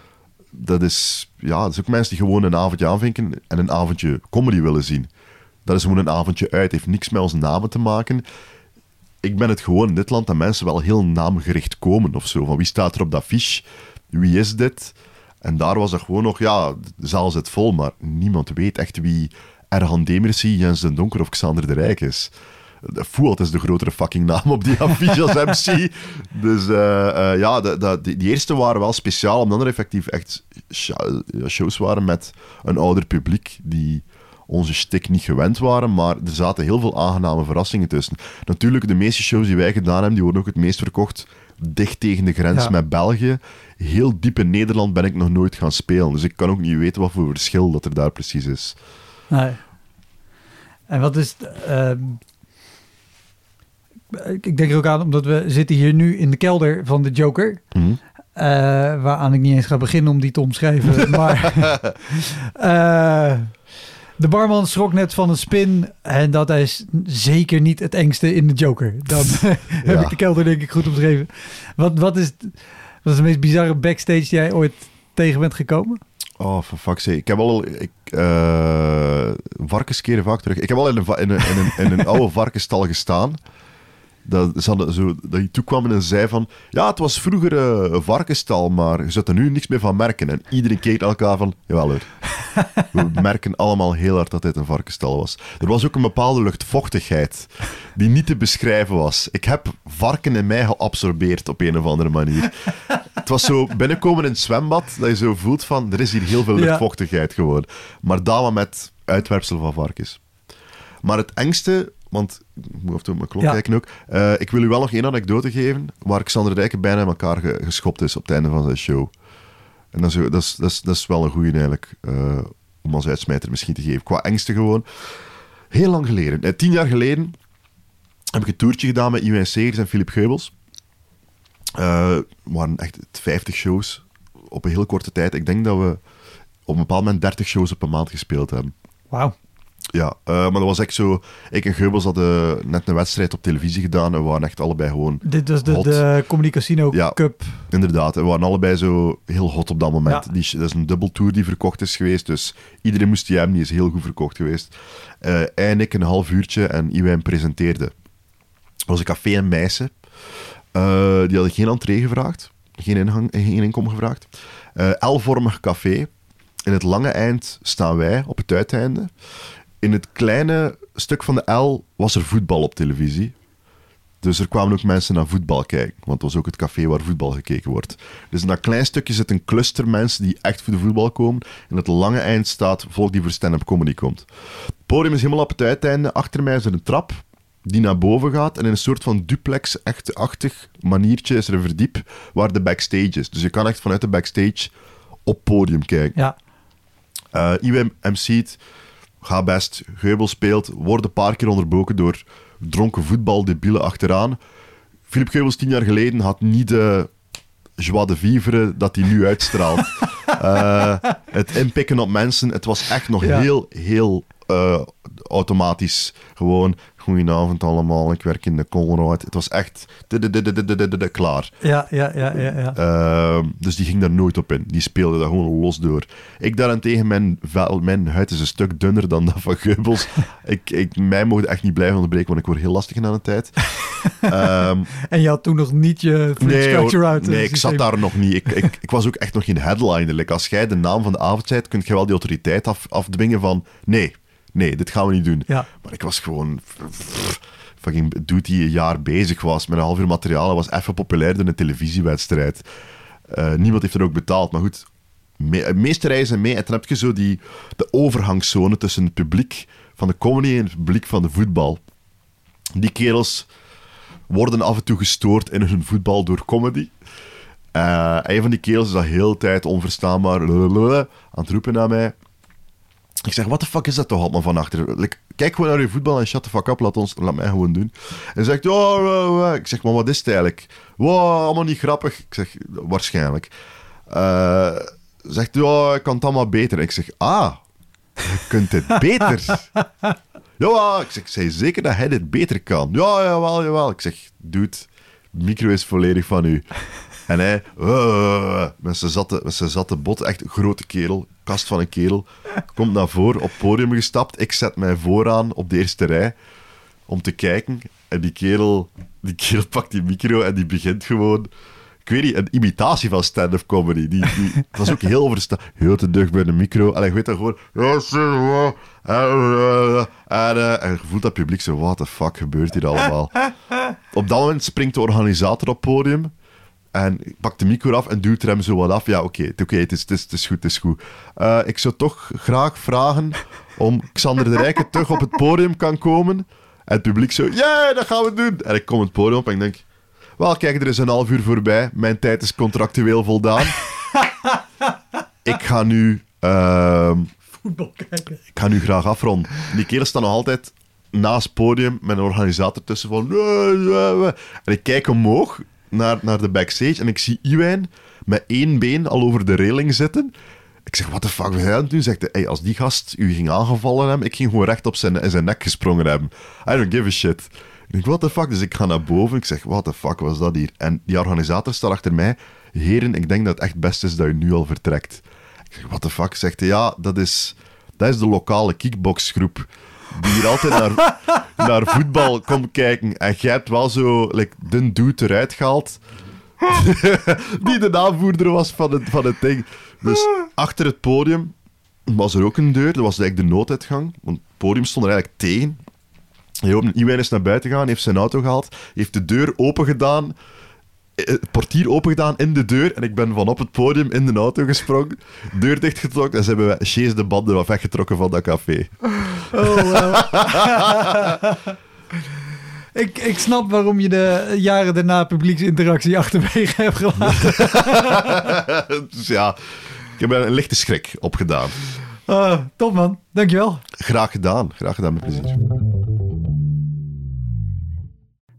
Dat is, ja, dat is ook mensen die gewoon een avondje aanvinken en een avondje comedy willen zien. Dat is gewoon een avondje uit, heeft niks met onze namen te maken. ik ben het gewoon in dit land dat mensen wel heel naamgericht komen of zo. Van wie staat er op dat fiche? Wie is dit? En daar was dat gewoon nog, ja, de zaal zit vol, maar niemand weet echt wie Erhan Demersie, Jens den Donker of Xander de Rijk is. De Fouad is de grotere fucking naam op die affiche als <laughs> MC. Dus eh, eh, ja, de, de, die, eerste waren wel speciaal, omdat er effectief echt shows waren met een ouder publiek die onze stik niet gewend waren, maar er zaten heel veel aangename verrassingen tussen. Natuurlijk, de meeste shows die wij gedaan hebben, die worden ook het meest verkocht dicht tegen de grens Ja. met België. Heel diep in Nederland ben ik nog nooit gaan spelen, dus ik kan ook niet weten wat voor verschil dat er daar precies is. Nee. En wat is... ehm, ik denk er ook aan, omdat we zitten hier nu in de kelder van de Joker. Mhm. eh, waaraan ik niet eens ga beginnen om die te omschrijven. <laughs> maar <laughs> eh, de barman schrok net van een spin. En dat is zeker niet het engste in de Joker. Dan <laughs> heb ik de kelder denk ik goed omschreven. Wat, wat, is, wat is de meest bizarre backstage die jij ooit tegen bent gekomen? Oh, for fuck's sake. Ik heb al... Ik, eh, varkens keren vaak terug. Ik heb al in een, in een, in een, in een oude varkensstal gestaan. Dat, ze hadden zo, dat je toekwam en zei van... Ja, het was vroeger eh, een varkensstal, maar je zult er nu niks meer van merken. En iedereen keek naar elkaar van... Jawel hoor. <laughs> We merken allemaal heel hard dat dit een varkensstal was. Er was ook een bepaalde luchtvochtigheid die niet te beschrijven was. Ik heb varken in mij geabsorbeerd op een of andere manier. Het was zo binnenkomen in het zwembad, dat je zo voelt van, er is hier heel veel luchtvochtigheid gewoon. Maar dat met uitwerpsel van varkens. Maar het engste, want ik moet af en toe op mijn klok Ja. kijken ook. eh, ik wil u wel nog één anekdote geven, waar Xander Rijken bijna in elkaar ge- geschopt is op het einde van zijn show. En dat is, dat is, dat is, dat is wel een goeie eigenlijk, eh, om als uitsmijter misschien te geven. Qua engste gewoon. Heel lang geleden, eh, tien jaar geleden, heb ik een toertje gedaan met Iwijn Segers en Philip Geubels. Het waren echt 50 shows op een heel korte tijd. Ik denk dat we op een bepaald moment 30 shows op een maand gespeeld hebben. Wauw. Ja, eh, maar dat was echt zo. Ik en Geubels hadden net een wedstrijd op televisie gedaan en we waren echt allebei gewoon. Dit was de, Hot. de Communicasino Ja. Cup. Inderdaad, we waren allebei zo heel hot op dat moment. Ja. Die, dat is een dubbeltour die verkocht is geweest, dus iedereen moest die hebben. Die is heel goed verkocht geweest. Eh en ik een half uurtje en Iwijn presenteerde. Dat was een café in Meissen. Eh, die hadden geen entree gevraagd, geen, ingang, geen inkom gevraagd. Eh L-vormig café. In het lange eind staan wij op het uiteinde. In het kleine stuk van de L was er voetbal op televisie. Dus er kwamen ook mensen naar voetbal kijken. Want het was ook het café waar voetbal gekeken wordt. Dus in dat klein stukje zit een cluster mensen die echt voor de voetbal komen. En het lange eind staat volk die voor stand-up comedy komt. Het podium is helemaal op het uiteinde. Achter mij is er een trap die naar boven gaat. En in een soort van duplex-achtig maniertje is er een verdiep waar de backstage is. Dus je kan echt vanuit de backstage op podium kijken. Ja. Eh IWM MC't, gaat best, Geubel speelt, wordt een paar keer onderbroken door dronken voetbaldebielen achteraan. Philip Geubels tien jaar geleden had niet de joie de vivre dat hij nu uitstraalt. <laughs> Eh, het inpikken op mensen, het was echt nog Ja. heel, heel eh, automatisch. Gewoon, goedenavond allemaal, ik werk in de Colruyt. Het was echt de klaar. Ja, ja, ja, ja. ja. Ehm, dus die ging daar nooit op in. Die speelde daar gewoon los door. Ik daarentegen, mijn, vel, mijn huid is een stuk dunner dan dat van Geubels. <laughs> ik, ik, mij mocht echt niet blijven onderbreken, want ik word heel lastig in aan de tijd. <laughs> Ehm, En je had toen nog niet je nee, structure uit. eh, nee, ik zat daar nog niet. Ik, ik, ik was ook echt nog geen headliner. Like, als jij de naam van de avond zei, kun je wel die autoriteit af, afdwingen van... Nee, nee, dit gaan we niet doen. Ja. Maar ik was gewoon... Fucking dude die een jaar bezig was met een half uur materiaal. Hij was even populairder dan een televisiewedstrijd. Eh, niemand heeft er ook betaald. Maar goed, me, de meeste reizen mee. En dan heb je zo die, de overgangszone tussen het publiek van de comedy en het publiek van de voetbal. Die kerels worden af en toe gestoord in hun voetbal door comedy. Eh, een van die kerels is dat heel tijd onverstaanbaar aan het roepen naar mij. Ik zeg, wat de fuck is dat toch allemaal van achter? Like, kijk gewoon naar je voetbal en shut the fuck up, laat, ons, laat mij gewoon doen. En zegt, oh, oh, oh. ik zeg, maar wat is het eigenlijk? Wow, allemaal niet grappig. Ik zeg, waarschijnlijk. Eh, zegt, ja, ik kan het allemaal beter. Ik zeg, ah, je kunt het <laughs> beter. Ja, ik zeg, zei zeker dat hij dit beter kan. Ja, jawel, jawel. Ik zeg, dude, de micro is volledig van u. En hij, uh, met zijn zatte, met zijn zatte bot, echt een grote kerel, kast van een kerel, komt naar voren, op podium gestapt. Ik zet mij vooraan op de eerste rij. om te kijken. En die kerel, die kerel pakt die micro en die begint gewoon... Ik weet niet, een imitatie van stand-up comedy. Die, die, was ook heel verstaan. Heel te dicht bij de micro. En ik weet dan gewoon... En, eh, en je voelt dat publiek zo... What the fuck gebeurt hier allemaal? Op dat moment springt de organisator op het podium. En pakt de micro af en duwt er hem zo wat af. Ja, oké, oké, het, is, het, is, het is goed, het is goed. Eh, ik zou toch graag vragen om Xander de Rijken terug op het podium kan komen. En het publiek zo, ja, dat gaan we doen. En ik kom het podium op en ik denk, wel, kijk, er is een half uur voorbij. Mijn tijd is contractueel voldaan. <laughs> ik ga nu... ehm, Voetbal kijken. ik ga nu graag afronden. Die kerel staat nog altijd naast het podium met een organisator tussen van... En ik kijk omhoog naar, naar de backstage en ik zie Iwijn met één been al over de reling zitten. Ik zeg, wat de fuck ben jij aan het doen? Zegt hij, als die gast u ging aangevallen hebben, ik ging gewoon recht op zijn, zijn nek gesprongen hebben. I don't give a shit. Ik denk, what the fuck? Dus ik ga naar boven. Ik zeg, what the fuck was dat hier? En die organisator staat achter mij. Heren, ik denk dat het echt best is dat u nu al vertrekt. Ik zeg, what the fuck? Zegt hij, ja, dat is, dat is de lokale kickboxgroep. Die hier altijd naar, <laughs> naar voetbal komt kijken. En jij hebt wel zo like, de dude eruit gehaald. <laughs> die de aanvoerder was van het, van het ding. Dus achter het podium was er ook een deur. Dat was eigenlijk de nooduitgang. Want het podium stond er eigenlijk tegen. Iwijn is naar buiten gegaan, heeft zijn auto gehaald, heeft de deur open gedaan, het portier open gedaan in de deur en ik ben van op het podium in de auto gesprongen, deur dichtgetrokken en ze hebben Sjees de banden wat weggetrokken van dat café. Oh, wow. <laughs> ik, ik snap waarom je de jaren daarna publieksinteractie achterwege <laughs> hebt gelaten. <laughs> dus ja, ik heb er een lichte schrik opgedaan. Ah, top man, dankjewel. Graag gedaan, graag gedaan met plezier.